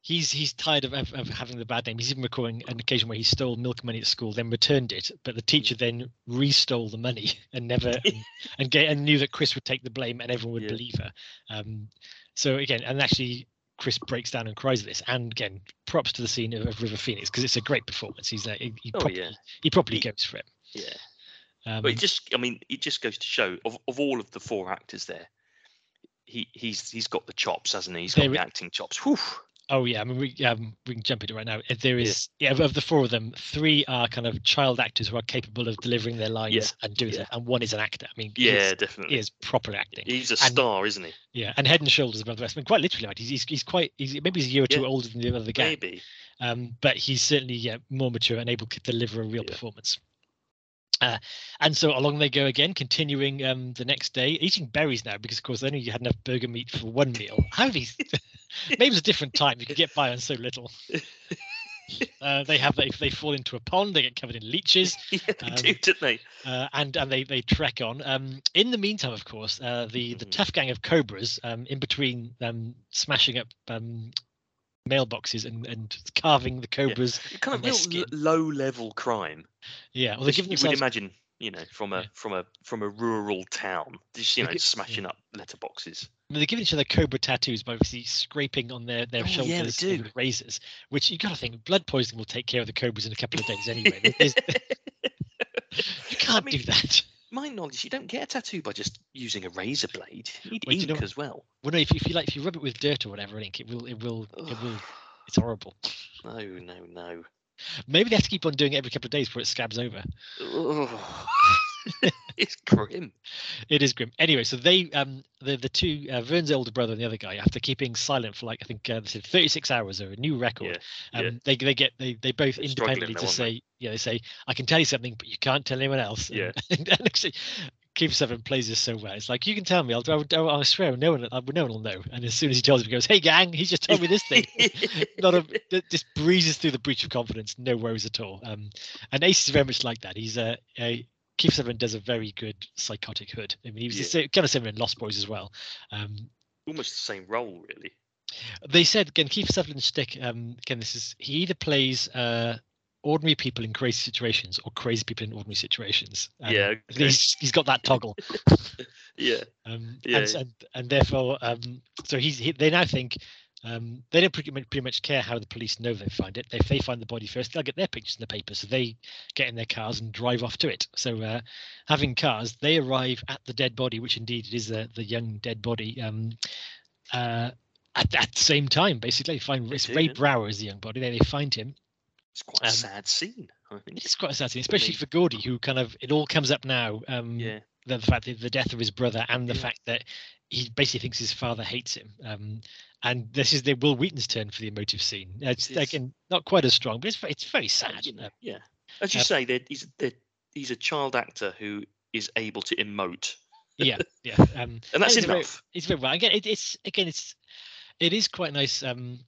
[SPEAKER 2] he's he's tired of, of, of having the bad name. He's even recalling an occasion where he stole milk money at school, then returned it, but the teacher then re-stole the money and never and, and, ga- and knew that Chris would take the blame and everyone would
[SPEAKER 1] Yeah.
[SPEAKER 2] believe her. Um, so again, and actually. Chris breaks down and cries at this, and again, props to the scene of, River Phoenix because it's a great performance. He's uh, he, he,
[SPEAKER 1] Oh,
[SPEAKER 2] properly,
[SPEAKER 1] yeah.
[SPEAKER 2] he properly
[SPEAKER 1] He-
[SPEAKER 2] goes for it.
[SPEAKER 1] Yeah.
[SPEAKER 2] Um,
[SPEAKER 1] But it just, I mean, it just goes to show of, of all of the four actors there, he he's he's got the chops, hasn't he? He's got
[SPEAKER 2] There
[SPEAKER 1] the acting chops. Whew.
[SPEAKER 2] Oh yeah, I mean we um we can jump into it right now. There is yeah, of- of the four of them, three are kind of child actors who are capable of delivering their lines and doing
[SPEAKER 1] yeah.
[SPEAKER 2] it, and one is an actor. I mean,
[SPEAKER 1] Yeah, definitely.
[SPEAKER 2] he is proper acting.
[SPEAKER 1] He's a
[SPEAKER 2] And-
[SPEAKER 1] star, isn't he?
[SPEAKER 2] Yeah, and head and shoulders above the rest. I mean, quite literally, right? He's he's, he's quite he's maybe he's a year or two
[SPEAKER 1] Yeah.
[SPEAKER 2] older than the other gang,
[SPEAKER 1] Maybe.
[SPEAKER 2] um, but he's certainly yeah more mature and able to deliver a real
[SPEAKER 1] Yeah.
[SPEAKER 2] performance. Uh, and so along they go again, continuing um, the next day, eating berries now because, of course, they only had enough burger meat for one meal. How these? he? Maybe it's a different time. You could get by on so little. Uh, they have if they fall into a pond, they get covered in leeches,
[SPEAKER 1] yeah, they
[SPEAKER 2] Um,
[SPEAKER 1] do, don't they?
[SPEAKER 2] uh, and and they they trek on. Um, in the meantime, of course, uh, the the
[SPEAKER 1] Mhm.
[SPEAKER 2] tough gang of cobras, um, in between um, smashing up um, mailboxes and and carving the cobras.
[SPEAKER 1] Kind of real
[SPEAKER 2] skin.
[SPEAKER 1] low level crime.
[SPEAKER 2] Yeah, well, they're giving
[SPEAKER 1] you would imagine, you know, from a
[SPEAKER 2] Yeah.
[SPEAKER 1] from a from a rural town, just you know,
[SPEAKER 2] gi-
[SPEAKER 1] smashing up letterboxes.
[SPEAKER 2] I they're giving each other cobra tattoos by obviously scraping on their, their
[SPEAKER 1] Oh, yeah,
[SPEAKER 2] shoulders
[SPEAKER 1] do.
[SPEAKER 2] with razors, which you got to think blood poisoning will take care of the cobras in a couple of days anyway. You can't
[SPEAKER 1] mean,
[SPEAKER 2] do that.
[SPEAKER 1] My knowledge, you don't get a tattoo by just using a razor blade. You need
[SPEAKER 2] Well, do you
[SPEAKER 1] ink
[SPEAKER 2] know-
[SPEAKER 1] as well.
[SPEAKER 2] Well, no, if, you- if you like, if you rub it with dirt or whatever, I think it will, it will, it will. It's horrible.
[SPEAKER 1] No, no, no.
[SPEAKER 2] Maybe they have to keep on doing it every couple of days before it scabs over.
[SPEAKER 1] It's grim.
[SPEAKER 2] It is grim. Anyway, so they, um, the the two, uh, Vern's older brother and the other guy, after keeping silent for like I think uh, they said 36 hours or a new record,
[SPEAKER 1] Yeah,
[SPEAKER 2] um,
[SPEAKER 1] yeah.
[SPEAKER 2] they they get they they both
[SPEAKER 1] They're
[SPEAKER 2] independently
[SPEAKER 1] now,
[SPEAKER 2] just
[SPEAKER 1] they?
[SPEAKER 2] say, yeah, they say, I can tell you something, but you can't tell anyone else.
[SPEAKER 1] Yeah.
[SPEAKER 2] And, and actually, Keith Seven plays this so well. It's like you can tell me, I'll, I'll, I'll swear, no one, uh, no one will know. And as soon as he tells him, he goes, "Hey, gang, he's just told me this thing." Not a that just breezes through the breach of confidence, no worries at all. Um, and Ace is very much like that. He's a, a Keith Seven does a very good psychotic hood. I mean, he was
[SPEAKER 1] Yeah.
[SPEAKER 2] kind of similar in Lost Boys as well. Um,
[SPEAKER 1] Almost the same role, really.
[SPEAKER 2] they said again, Keith Sutherland's shtick. Um, again, this is he either plays uh, ordinary people in crazy situations or crazy people in ordinary situations. Um,
[SPEAKER 1] yeah. okay.
[SPEAKER 2] he's he's got that toggle.
[SPEAKER 1] Yeah.
[SPEAKER 2] Um,
[SPEAKER 1] Yeah.
[SPEAKER 2] and, and and therefore, um, so he's he, they now think um, they don't pretty much, pretty much care how the police know they find it. If they find the body first, they'll get their pictures in the paper. So they get in their cars and drive off to it. So uh, having cars, they arrive at the dead body, which indeed it is the the young dead body. Um, uh, at that same time, basically, find Ray. Brower is the young body. Then they find him.
[SPEAKER 1] It's quite a
[SPEAKER 2] Um,
[SPEAKER 1] sad scene, I think.
[SPEAKER 2] It's quite a sad scene, especially for Gordy, who kind of it all comes up now. Um,
[SPEAKER 1] Yeah.
[SPEAKER 2] the, the fact that the death of his brother and the
[SPEAKER 1] Yeah.
[SPEAKER 2] fact that he basically thinks his father hates him. Um, and this is the Wil Wheaton's turn for the emotive scene. It's
[SPEAKER 1] It is.
[SPEAKER 2] again not quite as strong, but it's it's very sad.
[SPEAKER 1] you know, yeah. As you
[SPEAKER 2] uh,
[SPEAKER 1] say, that he's that he's a child actor who is able to emote,
[SPEAKER 2] yeah, yeah. Um,
[SPEAKER 1] and that's
[SPEAKER 2] it's very-
[SPEAKER 1] enough.
[SPEAKER 2] it's very well. Again, it, it's again, it's it is quite nice. Um,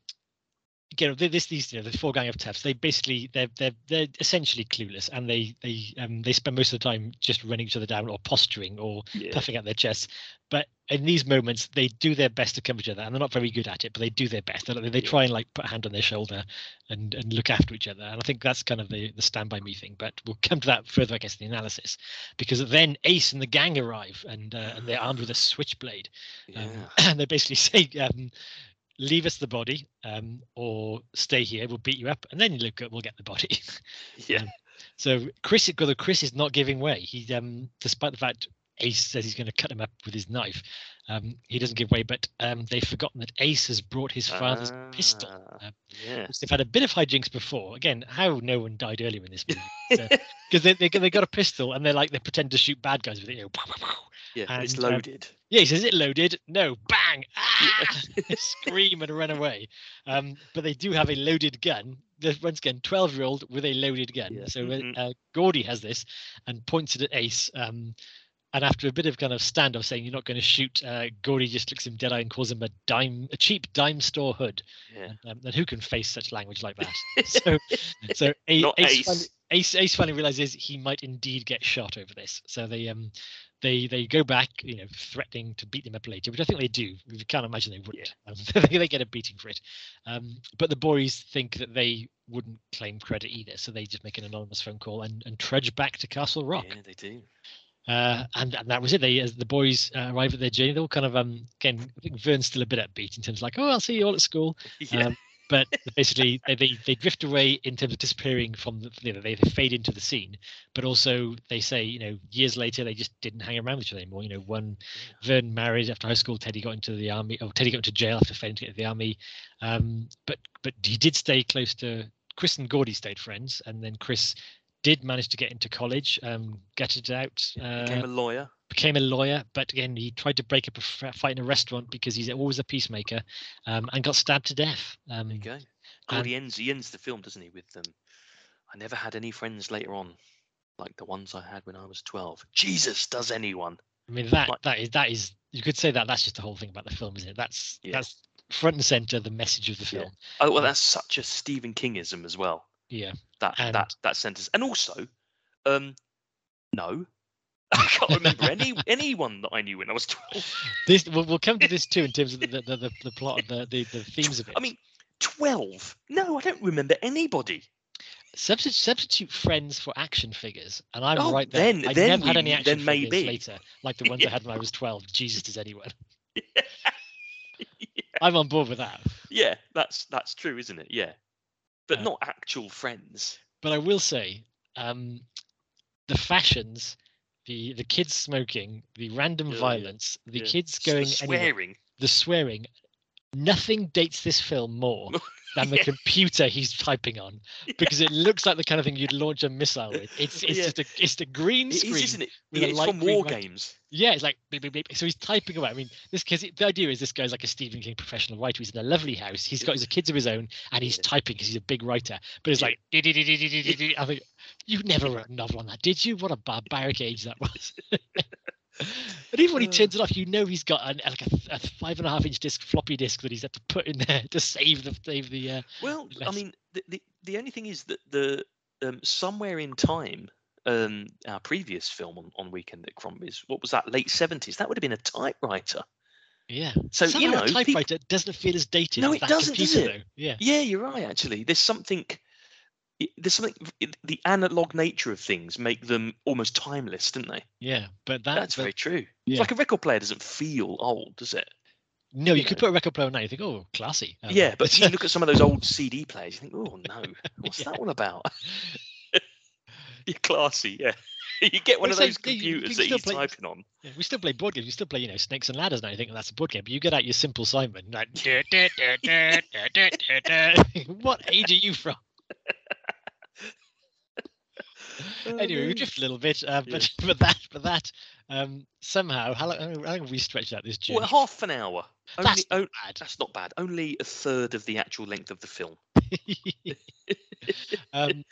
[SPEAKER 2] you know, this these you know the four gang of toughs. They basically they're they're they're essentially clueless, and they they um they spend most of the time just running each other down or posturing or
[SPEAKER 1] Yeah.
[SPEAKER 2] puffing out their chests. But in these moments, they do their best to cover each other, and they're not very good at it, but they do their best. They, they
[SPEAKER 1] Yeah.
[SPEAKER 2] try and like put a hand on their shoulder and and look after each other. And I think that's kind of the the stand by me thing. But we'll come to that further, I guess, in the analysis, because then Ace and the gang arrive, and uh, and they're armed with a switchblade,
[SPEAKER 1] Yeah.
[SPEAKER 2] um, and they basically say. Um, Leave us the body, um, or stay here. We'll beat you up, and then you look. We'll get the body.
[SPEAKER 1] yeah.
[SPEAKER 2] um, So Chris, although Chris is not giving way, he um, despite the fact Ace says he's going to cut him up with his knife, um, he doesn't give way. But um, they've forgotten that Ace has brought his father's pistol.
[SPEAKER 1] Ah,
[SPEAKER 2] uh,
[SPEAKER 1] yeah.
[SPEAKER 2] They've had a bit of hijinks before. Again, how no one died earlier in this movie because they, they they got a pistol and they're like they pretend to shoot bad guys with it. You know,
[SPEAKER 1] yeah. but it's
[SPEAKER 2] and, um,
[SPEAKER 1] loaded.
[SPEAKER 2] yeah, he says it loaded. No, bang! Ah! Scream and run away. Um, but they do have a loaded gun. There's once again, twelve-year-old with a loaded gun.
[SPEAKER 1] Yeah,
[SPEAKER 2] So uh,
[SPEAKER 1] mhm.
[SPEAKER 2] uh, Gordy has this and points it at Ace. Um, and after a bit of kind of standoff, saying you're not going to shoot, uh, Gordy just looks him dead eye and calls him a dime, a cheap dime store hood.
[SPEAKER 1] Yeah.
[SPEAKER 2] Um, and who can face such language like that? so, so a, Ace,
[SPEAKER 1] Ace.
[SPEAKER 2] finally, Ace, Ace finally realizes he might indeed get shot over this. So they um they they go back, you know, threatening to beat them up later, which I think they do. You can't imagine they wouldn't. Um, they, they get a beating for it. Um, but the boys think that they wouldn't claim credit either, so they just make an anonymous phone call and, and trudge back to Castle Rock.
[SPEAKER 1] Yeah, they do.
[SPEAKER 2] Uh, and, and that was it. They, as the boys uh, arrive at their journey, they're all kind of um again. I think Vern's still a bit upbeat in terms of like, oh, I'll see you all at school.
[SPEAKER 1] Yeah.
[SPEAKER 2] Um, but basically, they, they they drift away in terms of disappearing from the. You know, they, they fade into the scene, but also they say, you know, years later they just didn't hang around with each other anymore. You know, when Vern married after high school, Teddy got into the army. Oh, Teddy got into jail after failing to get into the army. Um, but but he did stay close to Chris and Gordy stayed friends, and then Chris did manage to get into college, um, get it out, uh,
[SPEAKER 1] Became a lawyer.
[SPEAKER 2] Became a lawyer, but again, he tried to break up a fight in a restaurant because he's always a peacemaker, um, and got stabbed to death. Um,
[SPEAKER 1] There you go. God, he ends he ends the film, doesn't he, with them. I never had any friends later on, like the ones I had when I was twelve. Jesus, does anyone?
[SPEAKER 2] I mean, that
[SPEAKER 1] Like-
[SPEAKER 2] that is that is you could say that that's just the whole thing about the film, isn't it? That's
[SPEAKER 1] Yeah.
[SPEAKER 2] that's front and center the message of the
[SPEAKER 1] Yeah.
[SPEAKER 2] film.
[SPEAKER 1] Oh well, that's such a Stephen Kingism as well.
[SPEAKER 2] Yeah.
[SPEAKER 1] That
[SPEAKER 2] And-
[SPEAKER 1] that that sentence, and also, um, no, I can't remember any anyone that I knew when I was twelve.
[SPEAKER 2] This we'll, we'll come to this too in terms of the the, the, the plot, the, the the themes of it.
[SPEAKER 1] I mean, twelve? No, I don't remember anybody.
[SPEAKER 2] substitute substitute friends for action figures, and I'm
[SPEAKER 1] Oh,
[SPEAKER 2] right there.
[SPEAKER 1] then-
[SPEAKER 2] I
[SPEAKER 1] then
[SPEAKER 2] never had any action
[SPEAKER 1] then
[SPEAKER 2] figures
[SPEAKER 1] maybe.
[SPEAKER 2] later, like the ones I had when I was twelve. Jesus, does anyone?
[SPEAKER 1] yeah,
[SPEAKER 2] I'm on board with that.
[SPEAKER 1] yeah, that's that's true, isn't it? Yeah, but
[SPEAKER 2] Uh,
[SPEAKER 1] not actual friends.
[SPEAKER 2] But I will say, um, the fashions, the the kids smoking, the random
[SPEAKER 1] yeah,
[SPEAKER 2] violence, the
[SPEAKER 1] yeah.
[SPEAKER 2] kids
[SPEAKER 1] S- the
[SPEAKER 2] going anywhere,
[SPEAKER 1] swearing.
[SPEAKER 2] the swearing. Nothing dates this film more than the
[SPEAKER 1] Yeah.
[SPEAKER 2] computer he's typing on because it looks like the kind of thing you'd launch a missile with. It's it's just a it's the green
[SPEAKER 1] It is,
[SPEAKER 2] screen.
[SPEAKER 1] isn't it?
[SPEAKER 2] with
[SPEAKER 1] Yeah,
[SPEAKER 2] a
[SPEAKER 1] it's from War
[SPEAKER 2] light.
[SPEAKER 1] Games.
[SPEAKER 2] Yeah, it's like beep, beep, beep. so he's typing away. I mean, this because the idea is this guy's like a Stephen King professional writer. He's in a lovely house. He's got his kids of his own, and he's typing because he's a big writer. But it's like, I think you never wrote a novel on that, did you? What a barbaric age that was. and even when he
[SPEAKER 1] Uh.
[SPEAKER 2] turns it off, you know he's got an, like a, a five and a half inch disc floppy disk that he's had to put in there to save the save the. Uh,
[SPEAKER 1] Well, I mean, the, the the only thing is that the um, somewhere in time, um, our previous film on, on Weekend at Crombie's, what was that? Late seventies. That would have been a typewriter.
[SPEAKER 2] yeah.
[SPEAKER 1] So
[SPEAKER 2] Somehow
[SPEAKER 1] you know,
[SPEAKER 2] a typewriter doesn't feel as dated
[SPEAKER 1] No,
[SPEAKER 2] as
[SPEAKER 1] it
[SPEAKER 2] that
[SPEAKER 1] doesn't, does
[SPEAKER 2] computer,
[SPEAKER 1] it?
[SPEAKER 2] though. Yeah.
[SPEAKER 1] yeah, you're right. Actually, there's something. There's something. The analog nature of things make them almost timeless, don't they?
[SPEAKER 2] Yeah. But that,
[SPEAKER 1] That's
[SPEAKER 2] but-
[SPEAKER 1] very true.
[SPEAKER 2] yeah.
[SPEAKER 1] It's like a record player doesn't feel old, does it?
[SPEAKER 2] No, you
[SPEAKER 1] you
[SPEAKER 2] could
[SPEAKER 1] know.
[SPEAKER 2] put a record player on now. You think, oh, classy. Um,
[SPEAKER 1] yeah, but you look at some of those old CD players, you think, oh no, what's
[SPEAKER 2] Yeah.
[SPEAKER 1] that all about? You're classy, yeah. you get one
[SPEAKER 2] Well,
[SPEAKER 1] of those
[SPEAKER 2] like, yeah, you- you
[SPEAKER 1] computers that he's
[SPEAKER 2] play-
[SPEAKER 1] typing on.
[SPEAKER 2] Yeah, we still play board games. We still play, you know, Snakes and Ladders now. You think that's a board game, but you get out your Simple Simon. Like, what age are you from? Anyway, we drift a little bit, uh, but but that but that um, somehow how long, how long have we stretched out this journey?
[SPEAKER 1] Well, half an hour. Only,
[SPEAKER 2] that's not
[SPEAKER 1] on-
[SPEAKER 2] bad.
[SPEAKER 1] that's not bad. Only a third of the actual length of the film.
[SPEAKER 2] um,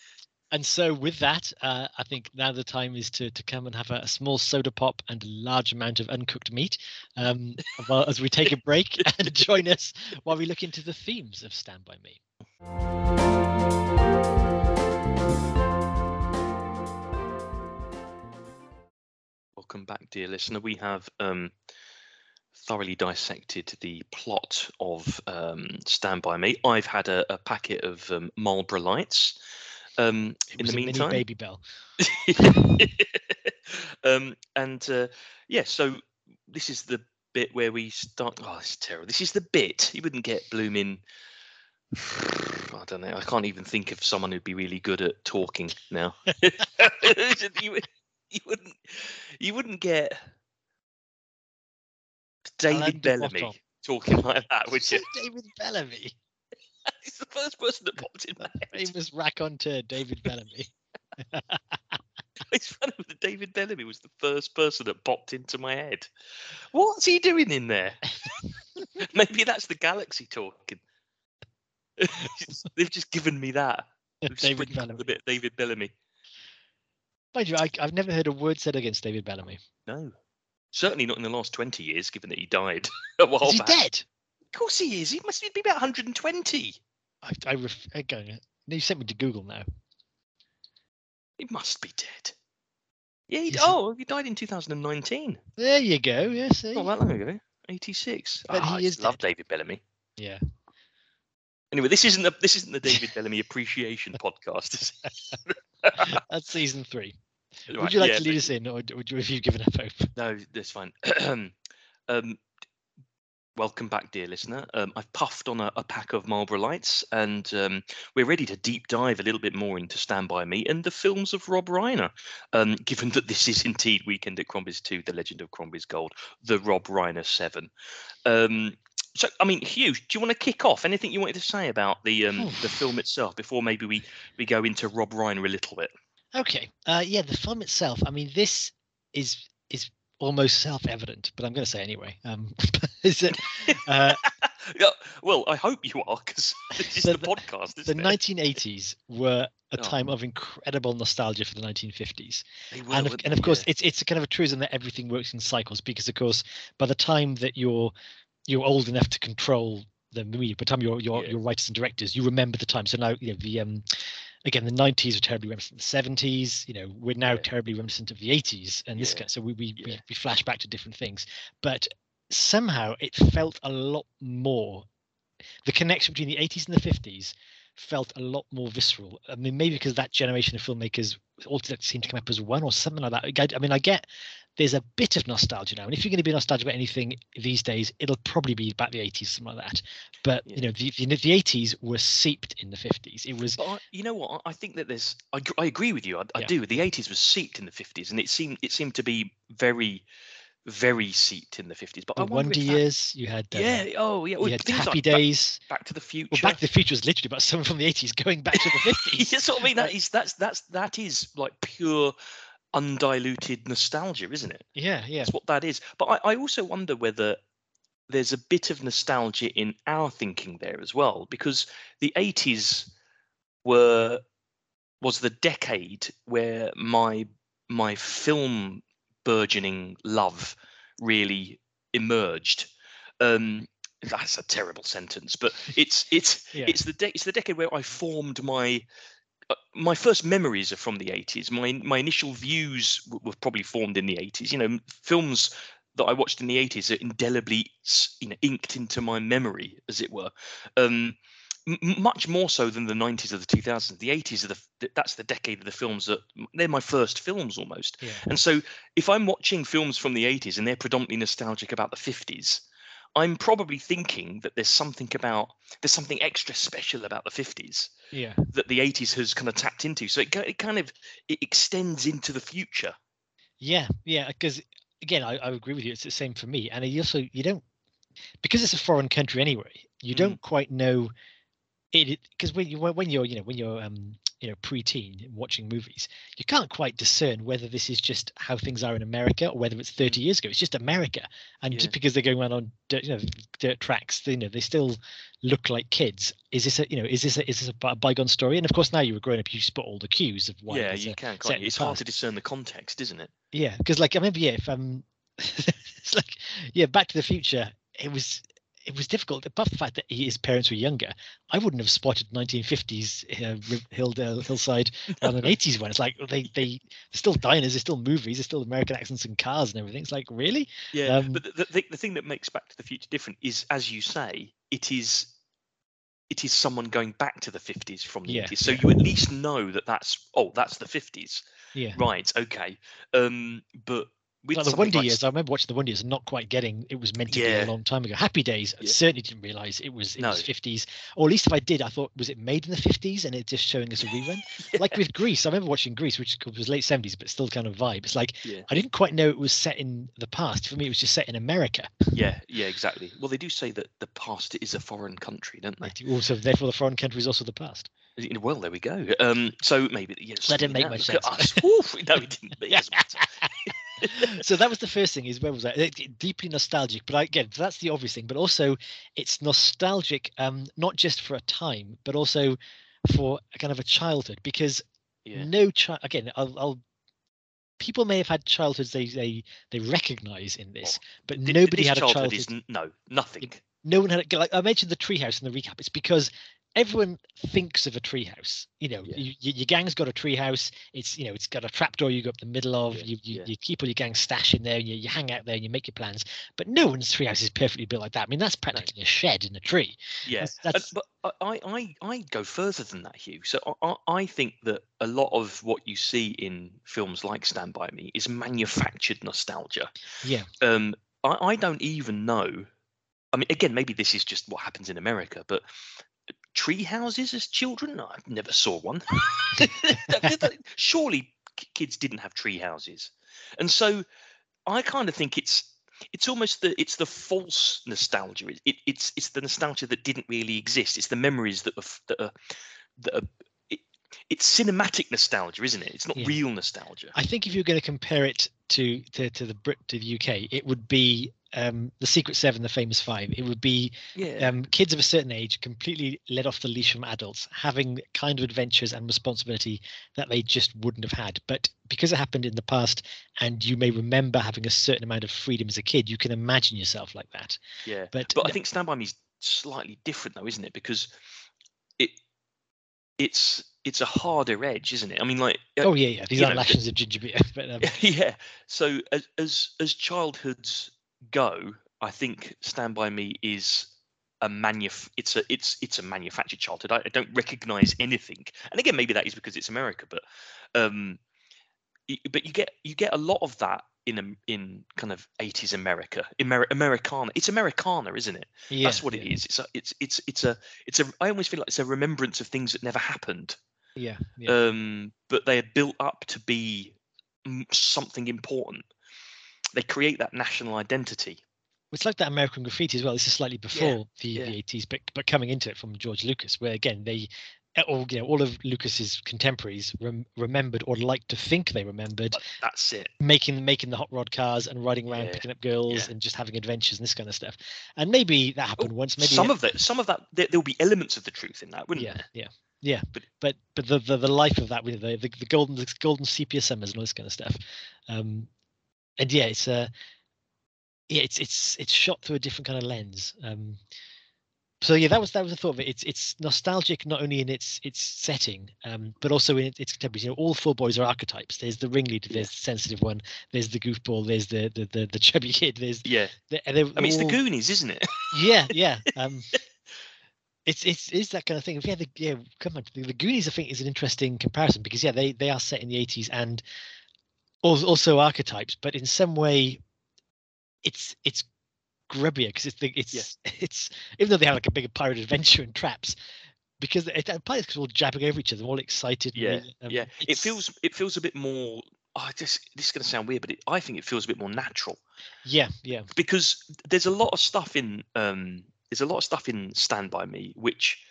[SPEAKER 2] and so with that, uh, I think now the time is to to come and have a, a small soda pop and a large amount of uncooked meat. Um, well, as we take a break and join us while we look into the themes of Stand by Me.
[SPEAKER 1] Welcome back, dear listener. We have um, thoroughly dissected the plot of um, Stand By Me. I've had a, a packet of um, Marlboro Lights. Um, in the meantime,
[SPEAKER 2] Babybel.
[SPEAKER 1] um, and uh, yeah, so this is the bit where we start. Oh, this is terrible. This is the bit you wouldn't get blooming. I don't know. I can't even think of someone who'd be really good at talking now. you, would- you wouldn't. You wouldn't get David Bellamy talking like that, would you?
[SPEAKER 2] David Bellamy,
[SPEAKER 1] He's the first person that popped in my head.
[SPEAKER 2] famous raconteur David Bellamy.
[SPEAKER 1] It's funny that David Bellamy was the first person that popped into my head. What's he doing in there? Maybe that's the galaxy talking. They've just given me that. They've
[SPEAKER 2] David Bellamy.
[SPEAKER 1] A bit David Bellamy.
[SPEAKER 2] Mind you, I, I've never heard a word said against David Bellamy.
[SPEAKER 1] No, certainly not in the last twenty years, given that he died a while
[SPEAKER 2] Is he
[SPEAKER 1] back.
[SPEAKER 2] dead?
[SPEAKER 1] Of course he is. He must be about 120.
[SPEAKER 2] I, I ref, uh, again, you sent me to Google now.
[SPEAKER 1] He must be dead. Yeah. He, oh, he died in 2019.
[SPEAKER 2] There you go. Yeah.
[SPEAKER 1] Not that long ago. 86.
[SPEAKER 2] But
[SPEAKER 1] ah, I
[SPEAKER 2] he is
[SPEAKER 1] love. David Bellamy.
[SPEAKER 2] Yeah.
[SPEAKER 1] Anyway, this isn't the this isn't the David Bellamy appreciation podcast.
[SPEAKER 2] That's season three.
[SPEAKER 1] It?
[SPEAKER 2] Would you like
[SPEAKER 1] yeah,
[SPEAKER 2] to lead us in, or would you, have you given up hope?
[SPEAKER 1] No, that's fine. um, welcome back, dear listener. Um, I've puffed on a, a pack of Marlboro Lights, and um, we're ready to deep dive a little bit more into Stand By Me and the films of Rob Reiner. Um, given that this is indeed Weekend at Crombie's 2, The Legend of Crombie's Gold, the Rob Reiner 7. Um, so, I mean, Hugh, do you want to kick off? Anything you wanted to say about the um, the film itself before maybe we, we go into Rob Reiner a little bit?
[SPEAKER 2] Okay. Uh, yeah, the film itself. I mean, this is is almost self-evident, but I'm going to say anyway. Um, is it uh,
[SPEAKER 1] Yeah, well, I hope you are because this is
[SPEAKER 2] So
[SPEAKER 1] the,
[SPEAKER 2] the-
[SPEAKER 1] podcast.
[SPEAKER 2] the
[SPEAKER 1] it?
[SPEAKER 2] 1980s were a
[SPEAKER 1] Oh.
[SPEAKER 2] time of incredible nostalgia for the 1950s.
[SPEAKER 1] They were,
[SPEAKER 2] and of, and of course
[SPEAKER 1] Yeah.
[SPEAKER 2] it's it's a kind of a truism that everything works in cycles because of course by the time that you're you're old enough to control the movie. By the time you're you're,
[SPEAKER 1] Yeah.
[SPEAKER 2] you're writers and directors, you remember the time. So now you know the um again the 90s were terribly reminiscent of the 70s. You know we're now
[SPEAKER 1] Yeah.
[SPEAKER 2] terribly reminiscent of the 80s and this kind. So we we, we we flash back to different things, but somehow it felt a lot more. The connection between the 80s and the 50s felt a lot more visceral. I mean, maybe because that generation of filmmakers all seem to come up as one or something like that. I- mean, I get there's a bit of nostalgia now, and if you're going to be nostalgic about anything these days, it'll probably be about the 80s, something like that. But
[SPEAKER 1] Yeah.
[SPEAKER 2] you know, the, the the 80s were seeped in the 50s. It was
[SPEAKER 1] I, you know what? I I think that there's. I, I agree with you. I, I
[SPEAKER 2] Yeah.
[SPEAKER 1] do. The 80s was seeped in the 50s, and it seemed it seemed to be very, very seeped in the 50s. But
[SPEAKER 2] the
[SPEAKER 1] I wonder that-
[SPEAKER 2] Years. You had uh,
[SPEAKER 1] yeah. Oh, yeah.
[SPEAKER 2] you had Happy
[SPEAKER 1] like
[SPEAKER 2] Days.
[SPEAKER 1] Back, to the Future.
[SPEAKER 2] Well, Back to the Future was literally about someone from the 80s going back to the 50s.
[SPEAKER 1] That's what I mean. That is that's that's that is like pure, undiluted nostalgia, isn't it?
[SPEAKER 2] yeah, yeah.
[SPEAKER 1] That's what that is. But I, I also wonder whether there's a bit of nostalgia in our thinking there as well, because the 80s were was the decade where my my film burgeoning love really emerged. Um, that's a terrible sentence, but it's it's
[SPEAKER 2] Yeah.
[SPEAKER 1] it's the de- it's the decade where I formed my uh, my first memories are from the 80s. My my initial views w- were probably formed in the 80s. You know, films that I watched in the 80s are indelibly you know inked into my memory, as it were. Um, much more so than the 90s or the 2000s. The 80s are the that's the decade of the films that they're my first films almost.
[SPEAKER 2] Yeah.
[SPEAKER 1] And so if I'm watching films from the 80s and they're predominantly nostalgic about the 50s, I'm probably thinking that there's something about there's something extra special about the 50s
[SPEAKER 2] Yeah.
[SPEAKER 1] that the 80s has kind of tapped into. So it, it kind of it extends into the future.
[SPEAKER 2] Yeah, yeah, because again, I, I agree with you. It's the same for me, and you also you don't because it's a foreign country anyway. You
[SPEAKER 1] Mm.
[SPEAKER 2] don't quite know it because when you when you're you know when you're um you know preteen watching movies, you can't quite discern whether this is just how things are in America or whether it's 30 years ago. It's just America, and
[SPEAKER 1] Yeah.
[SPEAKER 2] just because they're going around on dirt, you know dirt tracks, they, you know they still look like kids. Is this a you know is this a is this a bygone story? And of course now you're growing up, you spot all the cues of why.
[SPEAKER 1] yeah, you can,
[SPEAKER 2] in
[SPEAKER 1] It's hard
[SPEAKER 2] past.
[SPEAKER 1] to discern the context, isn't it?
[SPEAKER 2] Yeah, because like I remember, yeah, if um, it's like yeah, Back to the Future. It was it was difficult. Apart from the fact that his parents were younger, I wouldn't have spotted 1950s uh, Hilldale Hillside on an 80s one. It's like they they still diners, they're still movies, they're still American accents and cars and everything. It's like really,
[SPEAKER 1] Yeah,
[SPEAKER 2] Um,
[SPEAKER 1] but the, the, the thing that makes Back to the Future different is, as you say, it is it is someone going back to the 50s from the
[SPEAKER 2] Yeah,
[SPEAKER 1] 80s. So
[SPEAKER 2] yeah.
[SPEAKER 1] you at least know that that's oh, that's the 50s,
[SPEAKER 2] yeah.
[SPEAKER 1] right? Okay, um, but
[SPEAKER 2] Like the Wonder
[SPEAKER 1] like
[SPEAKER 2] Years, I remember watching the Wonder Years and not quite getting it was meant to be a long time ago. Happy Days, I
[SPEAKER 1] Yeah.
[SPEAKER 2] certainly didn't realise it was it was 50s, or at least if I did, I thought was it made in the 50s and it just showing us a rerun. Like with Grease, I remember watching Grease, which was late 70s, but still kind of vibe. It's like
[SPEAKER 1] yeah,
[SPEAKER 2] I didn't quite know it was set in the past. For me, it was just set in America.
[SPEAKER 1] yeah, yeah, exactly. Well, they do say that the past is a foreign country, don't they?
[SPEAKER 2] Also, therefore, the foreign country is also the past.
[SPEAKER 1] Well, there we go. Um, so maybe yes.
[SPEAKER 2] That didn't make much sense.
[SPEAKER 1] us. Oof, no, it didn't. It.
[SPEAKER 2] so that was the first thing. Is where was that? Deeply nostalgic, but I, again, that's the obvious thing. But also, it's nostalgic, um, not just for a time, but also for a kind of a childhood. Because
[SPEAKER 1] Yeah,
[SPEAKER 2] no child, again, I'll, I'll. People may have had childhoods they they they recognize in this, but
[SPEAKER 1] Th-
[SPEAKER 2] nobody had a
[SPEAKER 1] childhood
[SPEAKER 2] childhood.
[SPEAKER 1] is no nothing.
[SPEAKER 2] no one had a, like I mentioned the treehouse in the recap. It's because everyone thinks of a treehouse. You know,
[SPEAKER 1] Yeah.
[SPEAKER 2] you, you, your gang's got a treehouse. It's you know, it's got a trapdoor you go up the middle of.
[SPEAKER 1] Yeah,
[SPEAKER 2] You you,
[SPEAKER 1] yeah.
[SPEAKER 2] you keep all your gang stash in there. And you, you hang out there and you make your plans. But no one's treehouse is perfectly built like that. I mean, that's practically a shed in a tree.
[SPEAKER 1] Yeah,
[SPEAKER 2] That's- that's-
[SPEAKER 1] but I, I I go further than that, Hugh. So I, I I think that a lot of what you see in films like Stand by Me is manufactured nostalgia.
[SPEAKER 2] Yeah,
[SPEAKER 1] Um, I, I don't even know. I mean, again, maybe this is just what happens in America, but tree houses as children, I never saw one. Surely kids didn't have tree houses, and so I kind of think it's it's almost the it's the false nostalgia. It, it, it's it's the nostalgia that didn't really exist. It's the memories that are that are that are. It, it's cinematic nostalgia, isn't it? It's not
[SPEAKER 2] Yeah.
[SPEAKER 1] real nostalgia.
[SPEAKER 2] I think if you're going to compare it to to, to the Brit to the UK, it would be um, the Secret Seven, the Famous Five. It would be
[SPEAKER 1] yeah.
[SPEAKER 2] um, kids of a certain age completely let off the leash from adults, having kind of adventures and responsibility that they just wouldn't have had. But because it happened in the past, and you may remember having a certain amount of freedom as a kid, you can imagine yourself like that.
[SPEAKER 1] yeah.
[SPEAKER 2] But,
[SPEAKER 1] But I think Stand by Me's slightly different though, isn't it? Because it it's it's a harder edge, isn't it? I mean, like
[SPEAKER 2] oh yeah, yeah. These aren't
[SPEAKER 1] know,
[SPEAKER 2] lashings of ginger beer, but um,
[SPEAKER 1] yeah. So as as as childhoods go, I think Stand by Me is a manuf it's a it's it's a manufactured childhood. I, I don't recognize anything. And again, maybe that is because it's America, but um but you get you get a lot of that in um, in kind of 80s America, Amer- Americana. It's Americana, isn't it?
[SPEAKER 2] yeah,
[SPEAKER 1] That's what it
[SPEAKER 2] yeah,
[SPEAKER 1] is. It's a it's it's it's a it's a I almost feel like it's a remembrance of things that never happened.
[SPEAKER 2] Yeah, yeah.
[SPEAKER 1] Um but they are built up to be something important. They create that national identity.
[SPEAKER 2] it's like that American Graffiti as well. This is slightly before the,
[SPEAKER 1] yeah.
[SPEAKER 2] the 80s, but but coming into it from George Lucas, where again they all you know all of Lucas's contemporaries rem- remembered or liked to think they remembered
[SPEAKER 1] that's it.
[SPEAKER 2] making making the hot rod cars and riding around
[SPEAKER 1] Yeah,
[SPEAKER 2] picking up girls
[SPEAKER 1] yeah.
[SPEAKER 2] and just having adventures and this kind of stuff. And maybe that happened once. Maybe
[SPEAKER 1] some
[SPEAKER 2] it-
[SPEAKER 1] of that some of that there, there'll be elements of the truth in that, wouldn't
[SPEAKER 2] yeah,
[SPEAKER 1] there?
[SPEAKER 2] yeah, yeah.
[SPEAKER 1] But-
[SPEAKER 2] But but the the, the life of that with the, the the golden the golden sepia summers and all this kind of stuff. Um, and yeah, it's uh yeah, it's it's it's shot through a different kind of lens. Um, so yeah, that was that was the thought of it. It's it's nostalgic not only in its its setting, um, but also in its contemporaries. You know, all four boys are archetypes. There's the ringleader, there's the sensitive one, there's the goofball, there's the the the, the chubby kid, there's
[SPEAKER 1] Yeah.
[SPEAKER 2] the,
[SPEAKER 1] I mean, it's the Goonies, isn't it?
[SPEAKER 2] yeah, yeah. Um, it's it's it's that kind of thing. Yeah, the, yeah. Come on, the, the Goonies. I think is an interesting comparison because yeah, they they are set in the eighties and also, also archetypes, but in some way, it's it's grubbier because it's it's it's even though they have like a bigger pirate adventure and traps. Because it, it pirates are all jabbing over each other, all excited.
[SPEAKER 1] Yeah,
[SPEAKER 2] really, um,
[SPEAKER 1] yeah. It feels it feels a bit more. Oh, this this is going to sound weird, but it, I think it feels a bit more natural
[SPEAKER 2] Yeah, yeah,
[SPEAKER 1] because there's a lot of stuff in um there's a lot of stuff in Stand by Me which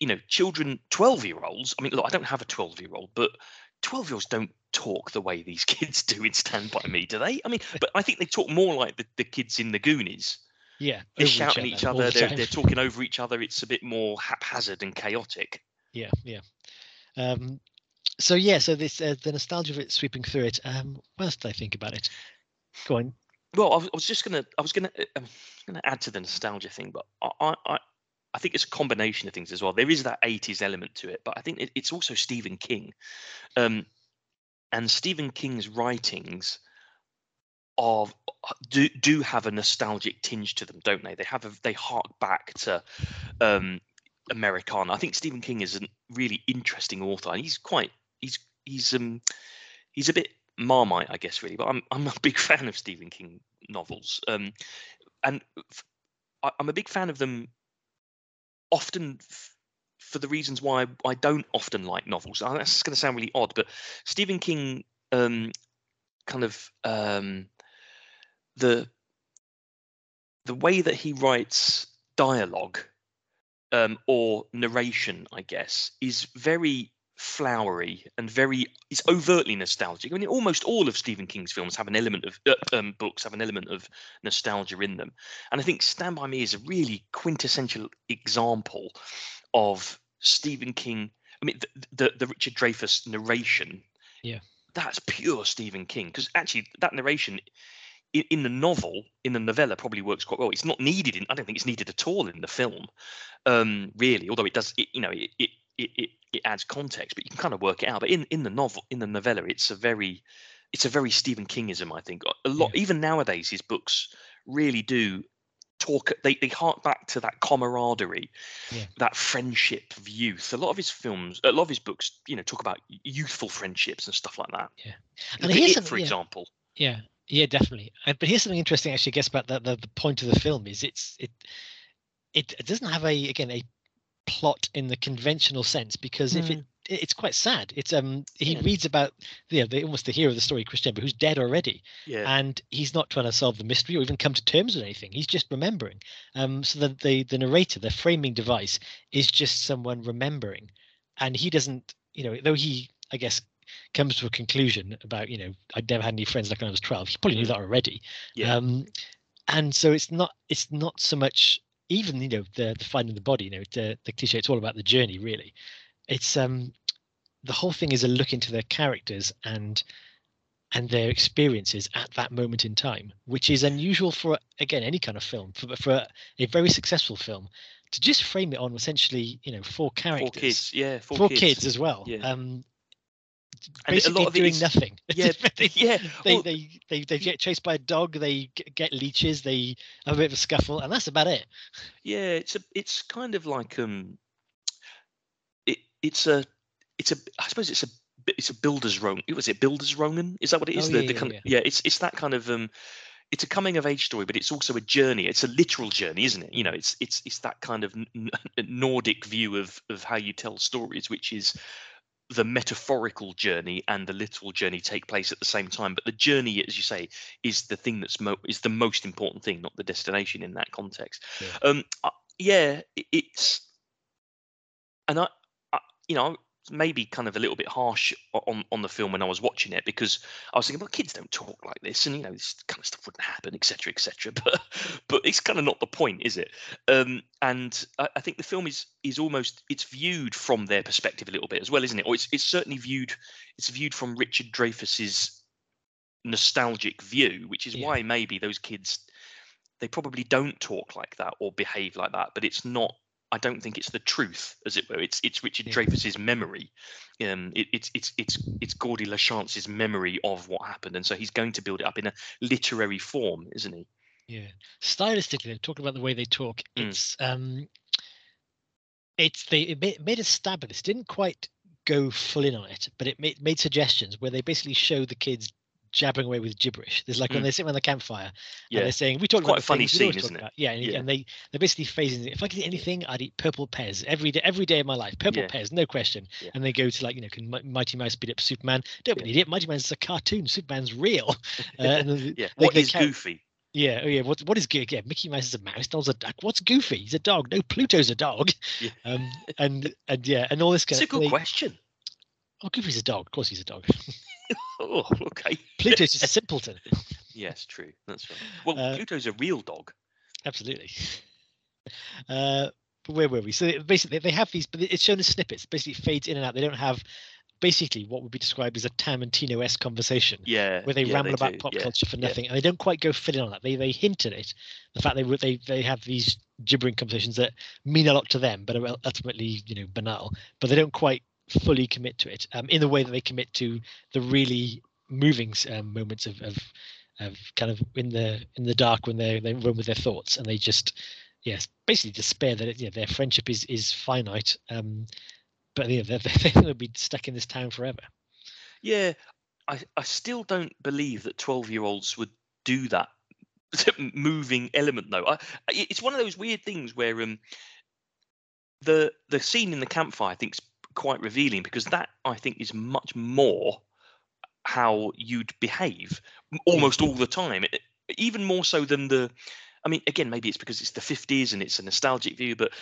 [SPEAKER 1] you know children 12 year olds. I mean, look, I don't have a 12 year old, but 12 year olds don't talk the way these kids do in Stand by Me, do they? I mean, but I think they talk more like the, the kids in the Goonies.
[SPEAKER 2] yeah.
[SPEAKER 1] They're shouting at each other. They're, they're talking over each other. It's a bit more haphazard and chaotic.
[SPEAKER 2] yeah yeah um so yeah so this uh, the nostalgia of it sweeping through it um what else did i think about it go on
[SPEAKER 1] Well, I was, I was just gonna, I was gonna, uh, um, gonna add to the nostalgia thing, but I, I, I, think it's a combination of things as well. There is that '80s element to it, but I think it, it's also Stephen King, um, and Stephen King's writings of do do have a nostalgic tinge to them, don't they? They have a, they hark back to um, Americana. I think Stephen King is a really interesting author, and he's quite, he's he's um, he's a bit marmite, I guess, really. But I'm I'm a big fan of Stephen King novels, um, and f- I, am a big fan of them. Often f- for the reasons why I don't often like novels. Uh, That's going to sound really odd, but Stephen King, um, kind of um, the the way that he writes dialogue um, or narration, I guess, is very flowery and very it's overtly nostalgic. I mean, almost all of Stephen King's films have an element of uh, um, books have an element of nostalgia in them, and I think Stand by Me is a really quintessential example of Stephen King. I mean, the the, the Richard Dreyfuss narration.
[SPEAKER 2] Yeah.
[SPEAKER 1] that's pure Stephen King because actually that narration. In, in the novel, in the novella, probably works quite well. It's not needed in. I don't think it's needed at all in the film, um, really. Although it does, it, you know, it, it it, it it adds context, but you can kind of work it out. But in in the novel, in the novella, it's a very it's a very Stephen Kingism. I think a lot. Even nowadays, his books really do talk. They they hark back to that camaraderie,
[SPEAKER 2] Yeah.
[SPEAKER 1] that friendship of youth. A lot of his films, a lot of his books, you know, talk about youthful friendships and stuff like that.
[SPEAKER 2] Yeah. And
[SPEAKER 1] at
[SPEAKER 2] here's
[SPEAKER 1] it, for
[SPEAKER 2] yeah.
[SPEAKER 1] example.
[SPEAKER 2] Yeah, yeah, definitely. Uh, but here's something interesting, actually, I guess, about the, the the point of the film is it's it it, it doesn't have a again a plot in the conventional sense because if it it- it's quite sad. It's um he
[SPEAKER 1] Yeah.
[SPEAKER 2] reads about you know, the almost the hero of the story, Chris Jenner, who's dead already,
[SPEAKER 1] Yeah.
[SPEAKER 2] and he's not trying to solve the mystery or even come to terms with anything. He's just remembering. Um, so the the the narrator, the framing device, is just someone remembering, and he doesn't, you know, though he, I guess, comes to a conclusion about, you know, I'd never had any friends like when I was twelve. He probably knew
[SPEAKER 1] Mm.
[SPEAKER 2] that already.
[SPEAKER 1] Yeah.
[SPEAKER 2] Um, and so it's not it's not so much even you know the the finding the body, you know, the the cliche. It's all about the journey, really. It's um the whole thing is a look into their characters and and their experiences at that moment in time, which is unusual for again any kind of film for for a very successful film to just frame it on essentially you know four characters,
[SPEAKER 1] four kids, yeah, four,
[SPEAKER 2] four
[SPEAKER 1] kids.
[SPEAKER 2] kids. as well.
[SPEAKER 1] Yeah.
[SPEAKER 2] Um,
[SPEAKER 1] And a
[SPEAKER 2] basically
[SPEAKER 1] lot of
[SPEAKER 2] doing nothing.
[SPEAKER 1] Yeah,
[SPEAKER 2] they,
[SPEAKER 1] yeah.
[SPEAKER 2] they,
[SPEAKER 1] well,
[SPEAKER 2] they, they, they get chased by a dog. They get leeches. They have a bit of a scuffle, and that's about it.
[SPEAKER 1] yeah, it's a, it's kind of like um, it, it's a, it's a, I suppose it's a, it's a bildungsroman. Was it bildungsroman? Is that what it is?
[SPEAKER 2] Oh,
[SPEAKER 1] the,
[SPEAKER 2] yeah,
[SPEAKER 1] the
[SPEAKER 2] yeah,
[SPEAKER 1] kind
[SPEAKER 2] yeah.
[SPEAKER 1] Of, yeah, it's it's that kind of um, it's a coming of age story, but it's also a journey. It's a literal journey, isn't it? You know, it's it's it's that kind of n- Nordic view of of how you tell stories, which is the metaphorical journey and the literal journey take place at the same time. But the journey, as you say, is the thing that's mo- is the most important thing, not the destination in that context.
[SPEAKER 2] Yeah.
[SPEAKER 1] Um, I- yeah, i- it's and I, I, you know, maybe kind of a little bit harsh on on the film when I was watching it because I was thinking, well, kids don't talk like this, and you know, this kind of stuff wouldn't happen, etc., etc. But but it's kind of not the point, is it? Um, and I, I think the film is is almost it's viewed from their perspective a little bit as well, isn't it? Or it's it's certainly viewed it's viewed from Richard Dreyfuss's nostalgic view, which is
[SPEAKER 2] Yeah.
[SPEAKER 1] why maybe those kids they probably don't talk like that or behave like that, but it's not. I don't think it's the truth, as it were. It's it's Richard
[SPEAKER 2] Yeah.
[SPEAKER 1] Dreyfuss's memory. Um, it, it's it's it's it's Gordie Lachance's memory of what happened, and so he's going to build it up in a literary form, isn't he?
[SPEAKER 2] Yeah. Stylistically, talking about the way they talk,
[SPEAKER 1] Mm.
[SPEAKER 2] it's um, it's they it made, made a stab at this. Didn't quite go full in on it, but it made made suggestions where they basically show the kids jabbering away with gibberish. There's like when
[SPEAKER 1] Mm.
[SPEAKER 2] they're sitting around the campfire and they're saying, "We talk
[SPEAKER 1] quite
[SPEAKER 2] about
[SPEAKER 1] a funny scene, isn't it?
[SPEAKER 2] about." Yeah, and,
[SPEAKER 1] Yeah.
[SPEAKER 2] and they they're basically phasing it. If I could eat anything, I'd eat purple pears every day, every day of my life. Purple
[SPEAKER 1] Yeah.
[SPEAKER 2] pears, no question.
[SPEAKER 1] Yeah.
[SPEAKER 2] And they go to like you know, can Mighty Mouse beat up Superman? Don't
[SPEAKER 1] Yeah.
[SPEAKER 2] be an idiot. Mighty Mouse is a cartoon. Superman's real. Uh, then
[SPEAKER 1] yeah. What is
[SPEAKER 2] carry-
[SPEAKER 1] Goofy?
[SPEAKER 2] yeah, oh yeah. What what is Goofy? Yeah, Mickey Mouse is a mouse. Donald's a duck. What's Goofy? He's a dog. No, Pluto's a dog.
[SPEAKER 1] Yeah.
[SPEAKER 2] Um, and and yeah, and all this kind
[SPEAKER 1] It's a good
[SPEAKER 2] they-
[SPEAKER 1] question.
[SPEAKER 2] Oh, Goofy's a dog. Of course, he's a dog.
[SPEAKER 1] Oh, okay.
[SPEAKER 2] Pluto's just a simpleton.
[SPEAKER 1] Yes, true. That's right. Well,
[SPEAKER 2] Uh,
[SPEAKER 1] Pluto's a real dog.
[SPEAKER 2] Absolutely. Uh, but where were we? So basically, they have these, but it's shown as snippets. Basically, it fades in and out. They don't have basically what would be described as a Tarantino-esque conversation.
[SPEAKER 1] Yeah.
[SPEAKER 2] where they
[SPEAKER 1] yeah,
[SPEAKER 2] ramble about
[SPEAKER 1] do,
[SPEAKER 2] pop
[SPEAKER 1] yeah.
[SPEAKER 2] culture for nothing, and they don't quite go fill in on that. They they hint at it, the fact they they they have these gibbering conversations that mean a lot to them, but are ultimately you know banal. But they don't quite fully commit to it um, in the way that they commit to the really moving um, moments of, of of kind of in the in the dark when they they run with their thoughts and they just yes basically despair that it, yeah, their friendship is is finite. Um, but they're, going to be stuck in this town forever.
[SPEAKER 1] Yeah, I, I still don't believe that 12 year olds would do that moving element though. I, it's one of those weird things where um the the scene in the campfire I think is quite revealing because that I think is much more how you'd behave almost all the time. Even more so than the I mean again maybe it's because it's the 50s and it's a nostalgic view but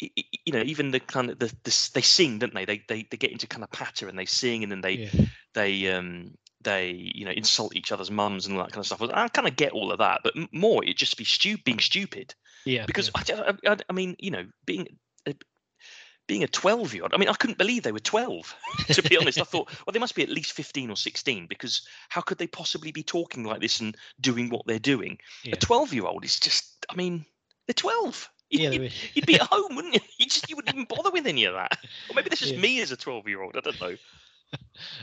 [SPEAKER 1] you know even the kind of the, the they sing don't they they they, they get into kind of patter and they sing and then they
[SPEAKER 2] Yeah.
[SPEAKER 1] they um they you know insult each other's mums and all that kind of stuff. I kind of get all of that, but more it just be stu- being stupid
[SPEAKER 2] Yeah,
[SPEAKER 1] because
[SPEAKER 2] yeah.
[SPEAKER 1] I, I, I- mean you know being being a 12 year old i mean i couldn't believe they were 12 to be honest. I thought well they must be at least 15 or 16 because how could they possibly be talking like this and doing what they're doing?
[SPEAKER 2] Yeah.
[SPEAKER 1] a 12 year old is just i mean they're 12 You,
[SPEAKER 2] yeah,
[SPEAKER 1] you'd, you'd be at home wouldn't you? You just you wouldn't even bother with any of that. Or maybe this is
[SPEAKER 2] Yeah.
[SPEAKER 1] me as a 12 year old i don't know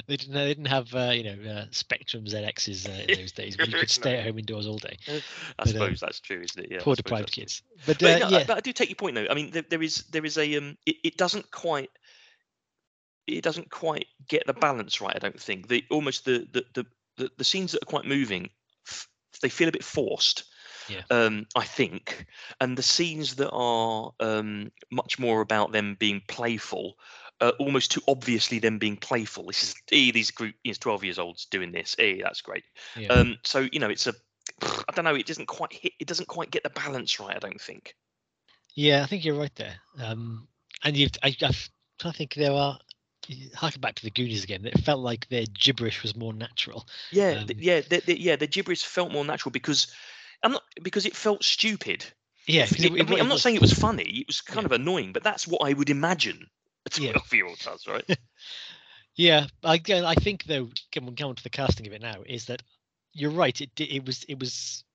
[SPEAKER 2] They didn't. They didn't have uh, you know uh, Spectrum ZXs uh, in those days where you could stay
[SPEAKER 1] No.
[SPEAKER 2] at home indoors all day.
[SPEAKER 1] I
[SPEAKER 2] But, um,
[SPEAKER 1] suppose that's true, isn't it? Yeah.
[SPEAKER 2] Poor deprived kids. But,
[SPEAKER 1] But,
[SPEAKER 2] uh,
[SPEAKER 1] no, I-
[SPEAKER 2] yeah,
[SPEAKER 1] but I do take your point though. I mean, there, there is there is a um, it, it doesn't quite it doesn't quite get the balance right. I don't think the almost the the the the, the scenes that are quite moving, they feel a bit forced.
[SPEAKER 2] Yeah.
[SPEAKER 1] Um, I think, and the scenes that are um, much more about them being playful, uh, almost too obviously them being playful. This is eh, these group, you know, twelve years olds doing this. Eh, that's great.
[SPEAKER 2] yeah.
[SPEAKER 1] Um, so you know, it's a, I don't know, it doesn't quite hit, it doesn't quite get the balance right. I don't think.
[SPEAKER 2] yeah, I think you're right there. Um, and you've, I, I've, I think there are. Harking back to the Goonies again, it felt like their gibberish was more natural.
[SPEAKER 1] Yeah,
[SPEAKER 2] Um,
[SPEAKER 1] yeah, the, the, yeah. The gibberish felt more natural because I'm not because it felt stupid.
[SPEAKER 2] Yeah,
[SPEAKER 1] it-
[SPEAKER 2] it-
[SPEAKER 1] I mean, I'm not saying it was funny. It was kind
[SPEAKER 2] Yeah.
[SPEAKER 1] of annoying, but that's what I would imagine a
[SPEAKER 2] Yeah.
[SPEAKER 1] 12 year old does, right?
[SPEAKER 2] Yeah, I again, I think though, can we come on to the casting of it now? Is that you're right? It it was it was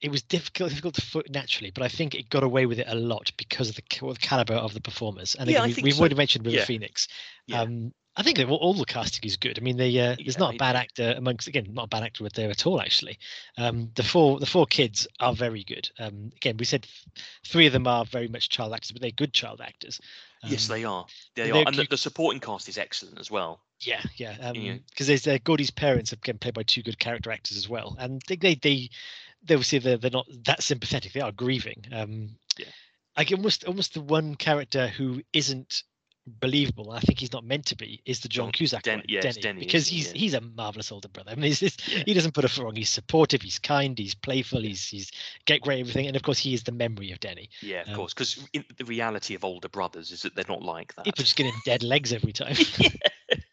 [SPEAKER 2] it was difficult difficult to foot naturally, but I think it got away with it a lot because of the the caliber of the performers. And
[SPEAKER 1] Yeah,
[SPEAKER 2] again,
[SPEAKER 1] I
[SPEAKER 2] we, we've
[SPEAKER 1] so.
[SPEAKER 2] already mentioned River
[SPEAKER 1] Yeah.
[SPEAKER 2] Phoenix.
[SPEAKER 1] Yeah.
[SPEAKER 2] Um, I think all, all the casting is good. I mean, they, uh, there's not a bad actor amongst again, not a bad actor there at all. Actually, um, the four the four kids are very good. Um, again, we said th- three of them are very much child actors, but they're good child actors.
[SPEAKER 1] Yes,
[SPEAKER 2] Um,
[SPEAKER 1] they are. They
[SPEAKER 2] they're
[SPEAKER 1] and the, the supporting cast is excellent as well.
[SPEAKER 2] Yeah, yeah. Um,
[SPEAKER 1] Yeah.
[SPEAKER 2] because there's uh, Gordie's parents have been played by two good character actors as well, and they they they, they obviously they're, they're not that sympathetic. They are grieving. Um,
[SPEAKER 1] Yeah.
[SPEAKER 2] Like almost almost the one character who isn't believable. I think he's not meant to be. Is the John Cusack
[SPEAKER 1] Den-
[SPEAKER 2] one,
[SPEAKER 1] it's
[SPEAKER 2] Denny,
[SPEAKER 1] Denny,
[SPEAKER 2] because he's
[SPEAKER 1] Yeah.
[SPEAKER 2] he's a marvelous older brother. I mean, just,
[SPEAKER 1] Yeah.
[SPEAKER 2] he doesn't put a foot wrong. He's supportive. He's kind. He's playful. He's he's get great everything. And of course, he is the memory of Denny.
[SPEAKER 1] Yeah, of
[SPEAKER 2] Um,
[SPEAKER 1] course. Because the reality of older brothers is that they're not like that.
[SPEAKER 2] People just getting dead legs every time.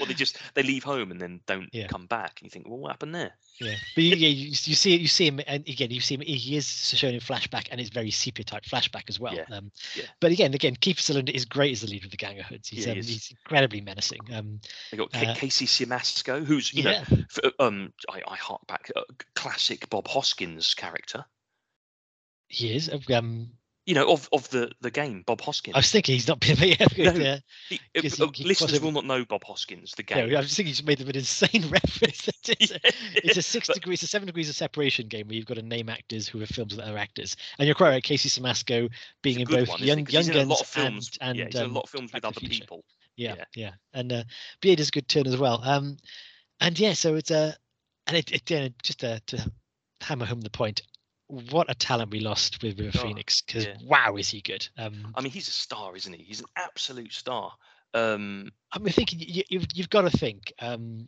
[SPEAKER 1] or they just they leave home and then don't
[SPEAKER 2] Yeah.
[SPEAKER 1] come back, and you think, well, what happened there?
[SPEAKER 2] Yeah, but you, yeah, you, you see it. You see him, and again, you see him. He is shown in flashback, and it's very sepia type flashback as well.
[SPEAKER 1] Yeah,
[SPEAKER 2] Um,
[SPEAKER 1] yeah.
[SPEAKER 2] But again, again, Kiefer Sutherland is great as the leader of the Gang of Hoods. He's,
[SPEAKER 1] Yeah,
[SPEAKER 2] um,
[SPEAKER 1] he
[SPEAKER 2] he's incredibly menacing. Um,
[SPEAKER 1] They got Ca-
[SPEAKER 2] Uh,
[SPEAKER 1] Casey Simasco, who's you know, f- um, I, I hark back, uh, classic Bob Hoskins character.
[SPEAKER 2] he is. Um,
[SPEAKER 1] You know, of of the the game, Bob Hoskins.
[SPEAKER 2] I was thinking he's not been. Yeah,
[SPEAKER 1] No,
[SPEAKER 2] yeah,
[SPEAKER 1] He- uh, uh,
[SPEAKER 2] he- he
[SPEAKER 1] listeners
[SPEAKER 2] crossover-
[SPEAKER 1] will not know Bob Hoskins, the game.
[SPEAKER 2] I was thinking he's made them an insane reference. it's, a, it's a six
[SPEAKER 1] But-
[SPEAKER 2] degrees, a seven degrees of separation game where you've got to name actors who have films with other actors, and you're quite right. Casey Simasco being in both
[SPEAKER 1] one,
[SPEAKER 2] Young Young
[SPEAKER 1] in a lot of films.
[SPEAKER 2] and and
[SPEAKER 1] yeah, he's in a
[SPEAKER 2] um,
[SPEAKER 1] lot of films with other people.
[SPEAKER 2] yeah,
[SPEAKER 1] Yeah.
[SPEAKER 2] yeah, and uh, BA does a good turn as well. Um, and yeah, so it's a, and it, it uh, just uh, to hammer home the point, what a talent we lost with River
[SPEAKER 1] Oh,
[SPEAKER 2] Phoenix because
[SPEAKER 1] yeah.
[SPEAKER 2] wow, is he good? Um,
[SPEAKER 1] I mean, he's a star, isn't he? He's an absolute star. Um,
[SPEAKER 2] I mean, thinking you, you've you've got to think, um,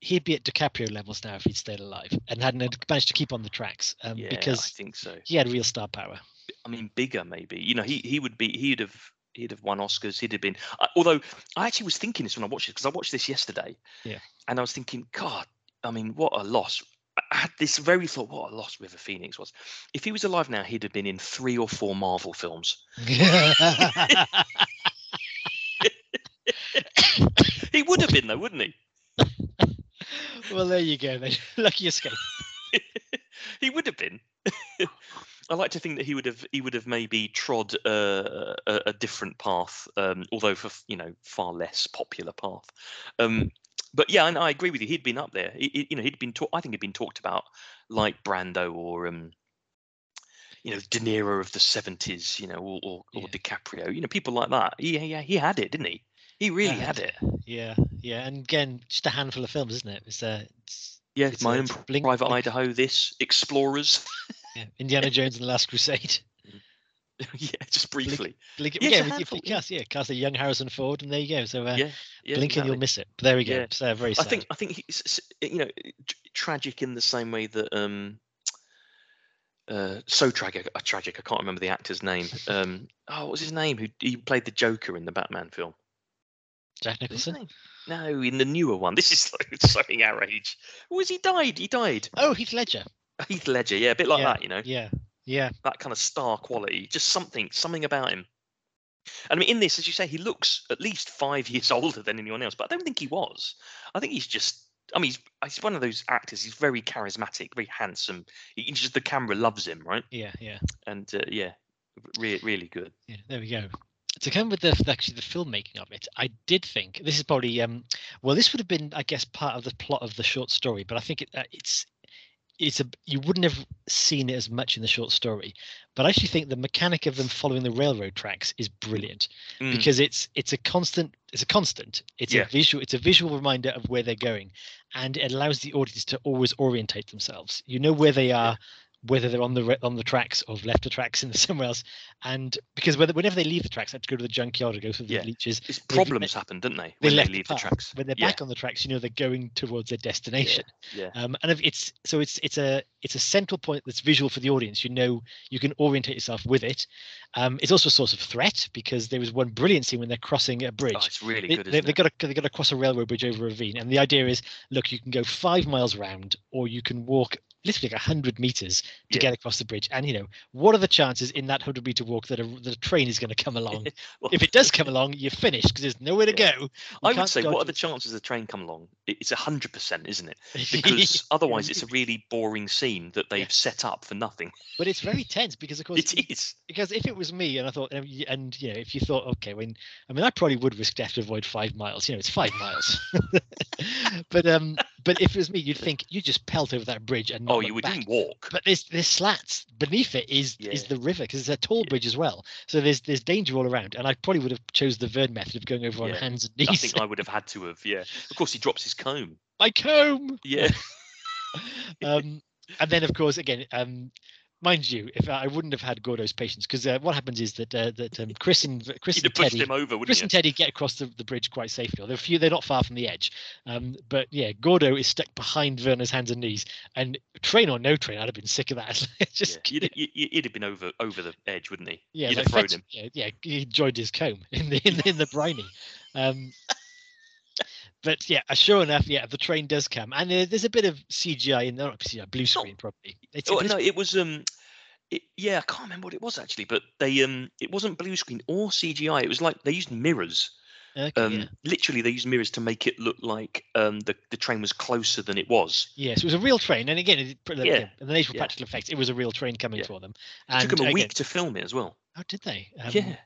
[SPEAKER 2] he'd be at DiCaprio levels now if he'd stayed alive and hadn't managed to keep on the tracks, um,
[SPEAKER 1] yeah, I think so.
[SPEAKER 2] he had real star power.
[SPEAKER 1] I mean, bigger maybe. You know, he he would be. He'd have. He'd have won Oscars. He'd have been. Although I actually was thinking this when I watched it because I watched this yesterday.
[SPEAKER 2] Yeah.
[SPEAKER 1] And I was thinking, God, I mean, what a loss. I- had this very thought, what a loss River Phoenix was. If he was alive now, he'd have been in three or four Marvel films. He would have been though, wouldn't he?
[SPEAKER 2] well, there you go. Then lucky escape.
[SPEAKER 1] he would have been. I like to think that he would have he would have maybe trod uh, a, a different path, um, although for you know far less popular path. Um, but yeah, and I agree with you. He'd been up there. He, you know, he'd been. Talk- I think he'd been talked about like Brando or um, you know De Niro of the seventies. You know, or, or, or
[SPEAKER 2] Yeah.
[SPEAKER 1] DiCaprio. You know, people like that. Yeah, yeah, he had it, didn't he? He really
[SPEAKER 2] Yeah.
[SPEAKER 1] had it.
[SPEAKER 2] Yeah, yeah, and again, just a handful of films, isn't it? It's uh, it's,
[SPEAKER 1] Yeah,
[SPEAKER 2] It's,
[SPEAKER 1] my
[SPEAKER 2] uh,
[SPEAKER 1] own
[SPEAKER 2] Blink-
[SPEAKER 1] private
[SPEAKER 2] Blink-
[SPEAKER 1] Idaho. This Explorers.
[SPEAKER 2] yeah, Indiana Jones and the Last Crusade.
[SPEAKER 1] yeah, just briefly.
[SPEAKER 2] Blink,
[SPEAKER 1] Yeah, it's
[SPEAKER 2] yeah,
[SPEAKER 1] handful, yeah.
[SPEAKER 2] cast, yeah, cast a young Harrison Ford, and there you go. So uh,
[SPEAKER 1] yeah, yeah.
[SPEAKER 2] blink and
[SPEAKER 1] exactly.
[SPEAKER 2] you'll miss it. But there we go.
[SPEAKER 1] Yeah.
[SPEAKER 2] So very
[SPEAKER 1] I think I think he's you know tragic in the same way that um uh so tragic uh, tragic I can't remember the actor's name um oh what was his name who he played the Joker in the Batman film
[SPEAKER 2] Jack Nicholson.
[SPEAKER 1] no in the newer one this is like showing our age was he died he died
[SPEAKER 2] Oh, Heath Ledger.
[SPEAKER 1] Heath Ledger yeah a bit like
[SPEAKER 2] Yeah,
[SPEAKER 1] that you know
[SPEAKER 2] Yeah, yeah,
[SPEAKER 1] that kind of star quality just something something about him and I mean in this as you say he looks at least five years older than anyone else but I don't think he was I think he's just I mean, he's, he's one of those actors. He's very charismatic, very handsome. He, just the camera loves him, right?
[SPEAKER 2] yeah, yeah,
[SPEAKER 1] And uh, yeah, re- really good.
[SPEAKER 2] yeah. There we go. To come with the actually the filmmaking of it, I did think this is probably um well this would have been I guess part of the plot of the short story, but I think it, uh, it's it's a you wouldn't have seen it as much in the short story, but I actually think the mechanic of them following the railroad tracks is brilliant
[SPEAKER 1] Mm,
[SPEAKER 2] because it's it's a constant it's a constant. It's
[SPEAKER 1] Yeah.
[SPEAKER 2] a visual it's a visual reminder of where they're going and it allows the audience to always orientate themselves. You know where they are whether they're on the on the tracks or have left the tracks and somewhere else and because whether, whenever they leave the tracks they have to go to the junkyard or go through the
[SPEAKER 1] Yeah.
[SPEAKER 2] leeches
[SPEAKER 1] it's problems happen, don't they?
[SPEAKER 2] they
[SPEAKER 1] When
[SPEAKER 2] left
[SPEAKER 1] they leave
[SPEAKER 2] the,
[SPEAKER 1] the, tracks.
[SPEAKER 2] When they're
[SPEAKER 1] yeah,
[SPEAKER 2] back on the tracks you know they're going towards their destination
[SPEAKER 1] yeah,
[SPEAKER 2] um, and it's so it's it's a it's a central point that's visual for the audience you know you can orientate yourself with it um, it's also a source of threat because there was one brilliant scene when they're crossing a bridge
[SPEAKER 1] Oh, it's really
[SPEAKER 2] they,
[SPEAKER 1] good.
[SPEAKER 2] they, they
[SPEAKER 1] it?
[SPEAKER 2] got to they got to cross a railroad bridge over a ravine, and the idea is, look, you can go five miles round, or you can walk literally like hundred meters to
[SPEAKER 1] Yeah.
[SPEAKER 2] get across the bridge. And you know, what are the chances in that hundred meter walk that a that a train is going to come along?
[SPEAKER 1] Well,
[SPEAKER 2] if it does come along, you're finished because there's nowhere to
[SPEAKER 1] Yeah.
[SPEAKER 2] go. You
[SPEAKER 1] I would
[SPEAKER 2] can't
[SPEAKER 1] say, what are the chances the train come along? It's a hundred percent, isn't it? Because otherwise, it's a really boring scene that they've set up for nothing.
[SPEAKER 2] but it's very tense because of course
[SPEAKER 1] It is.
[SPEAKER 2] because if it was me and I thought and, and you know if you thought okay when I mean I probably would risk death to avoid five miles you know it's five miles but um but if it was me you'd think you just pelt over that bridge and not
[SPEAKER 1] Oh, you would
[SPEAKER 2] back.
[SPEAKER 1] even walk.
[SPEAKER 2] but there's there's slats beneath it is is the river because it's a tall
[SPEAKER 1] Yeah.
[SPEAKER 2] bridge as well so there's there's danger all around and I probably would have chose the Vern method of going over on hands and knees.
[SPEAKER 1] I think I would have had to have. Yeah. Of course, he drops his comb.
[SPEAKER 2] my comb
[SPEAKER 1] Yeah.
[SPEAKER 2] um, and then of course again um, mind you if I wouldn't have had Gordo's patience because uh, what happens is that uh, that um, Chris and Chris
[SPEAKER 1] You'd
[SPEAKER 2] and Teddy
[SPEAKER 1] him over,
[SPEAKER 2] Chris
[SPEAKER 1] you?
[SPEAKER 2] and Teddy get across the, the bridge quite safely. They're few, they're not far from the edge. Um, but yeah, Gordo is stuck behind Werner's hands and knees. And train or no train, I'd have been sick of that. Just
[SPEAKER 1] yeah. You'd, you- you- he'd have been over over the edge, wouldn't he?
[SPEAKER 2] yeah,
[SPEAKER 1] You'd
[SPEAKER 2] like
[SPEAKER 1] have thrown him.
[SPEAKER 2] Yeah, yeah, he enjoyed his comb in the in, the- in the briny. Um, but yeah, uh, sure enough, yeah, the train does come, and there, there's a bit of CGI in there, not CGI, blue screen probably. It's,
[SPEAKER 1] Oh no, it was um, it, yeah, I can't remember what it was actually, but they um, it wasn't blue screen or CGI. It was like they used mirrors.
[SPEAKER 2] okay,
[SPEAKER 1] Um,
[SPEAKER 2] yeah.
[SPEAKER 1] literally they used mirrors to make it look like um the the train was closer than it was.
[SPEAKER 2] Yes, it was a real train, and again, it, yeah.
[SPEAKER 1] Yeah,
[SPEAKER 2] in the nature of
[SPEAKER 1] yeah.
[SPEAKER 2] practical effects, it was a real train coming
[SPEAKER 1] Yeah.
[SPEAKER 2] for them.
[SPEAKER 1] It took them a
[SPEAKER 2] again-
[SPEAKER 1] week to film it as well.
[SPEAKER 2] Oh, did they? Um,
[SPEAKER 1] yeah,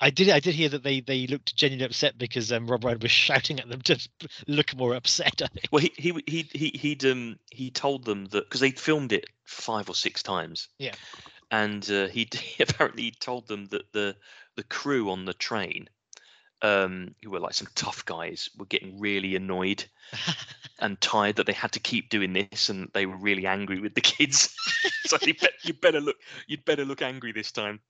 [SPEAKER 2] I did. I did hear that they they looked genuinely upset because um, Rob Reiner was shouting at them to look more upset. I think.
[SPEAKER 1] well he he he he he'd um he told them that because they'd filmed it five or six times.
[SPEAKER 2] Yeah.
[SPEAKER 1] and uh, he apparently told them that the the crew on the train. Um, who were like some tough guys were getting really annoyed and tired that they had to keep doing this and they were really angry with the kids so they you better look you'd better look angry this time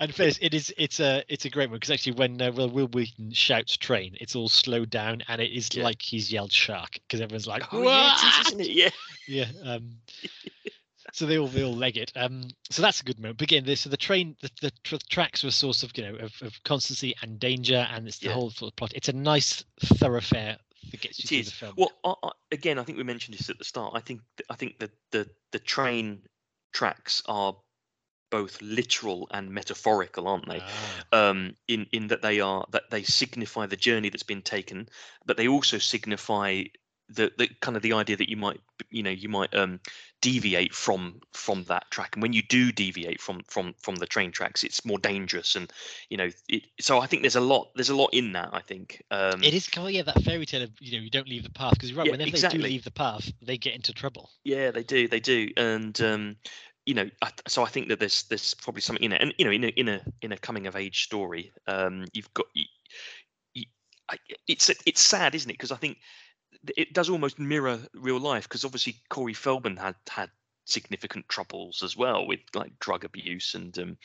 [SPEAKER 2] and first, it is it's a it's a great one because actually when uh, Wil Wil Wheaton shouts train, it's all slowed down and it is
[SPEAKER 1] Yeah.
[SPEAKER 2] like he's yelled shark because everyone's like,
[SPEAKER 1] oh yeah it is,
[SPEAKER 2] "What?"
[SPEAKER 1] yeah
[SPEAKER 2] yeah. Um, so they all they all leg it. Um, so that's a good moment. But again, this so the train the, the tr- tracks were a source of you know of, of constancy and danger, and it's the
[SPEAKER 1] Yeah.
[SPEAKER 2] whole sort of plot. It's a nice thoroughfare that gets you
[SPEAKER 1] it
[SPEAKER 2] through
[SPEAKER 1] is
[SPEAKER 2] the film.
[SPEAKER 1] well I, I, again i think we mentioned this at the start i think i think that the the train tracks are both literal and metaphorical aren't they
[SPEAKER 2] Ah.
[SPEAKER 1] um, in in that they are that they signify the journey that's been taken, but they also signify the the kind of the idea that you might you know you might um, deviate from from that track, and when you do deviate from from from the train tracks, it's more dangerous, and you know it. So I think there's a lot there's a lot in that. I think um,
[SPEAKER 2] It is kind of yeah that fairy tale of you know you don't leave the path because you're right
[SPEAKER 1] Yeah,
[SPEAKER 2] whenever they do leave the path they get into trouble.
[SPEAKER 1] Yeah, they do. They do, and um, you know, so I think that there's there's probably something in it, and you know, in a in a in a coming of age story, um, you've got. y y I, it's it's sad, isn't it? Because I think it does almost mirror real life. Because obviously Corey Feldman had had significant troubles as well with like drug abuse and um,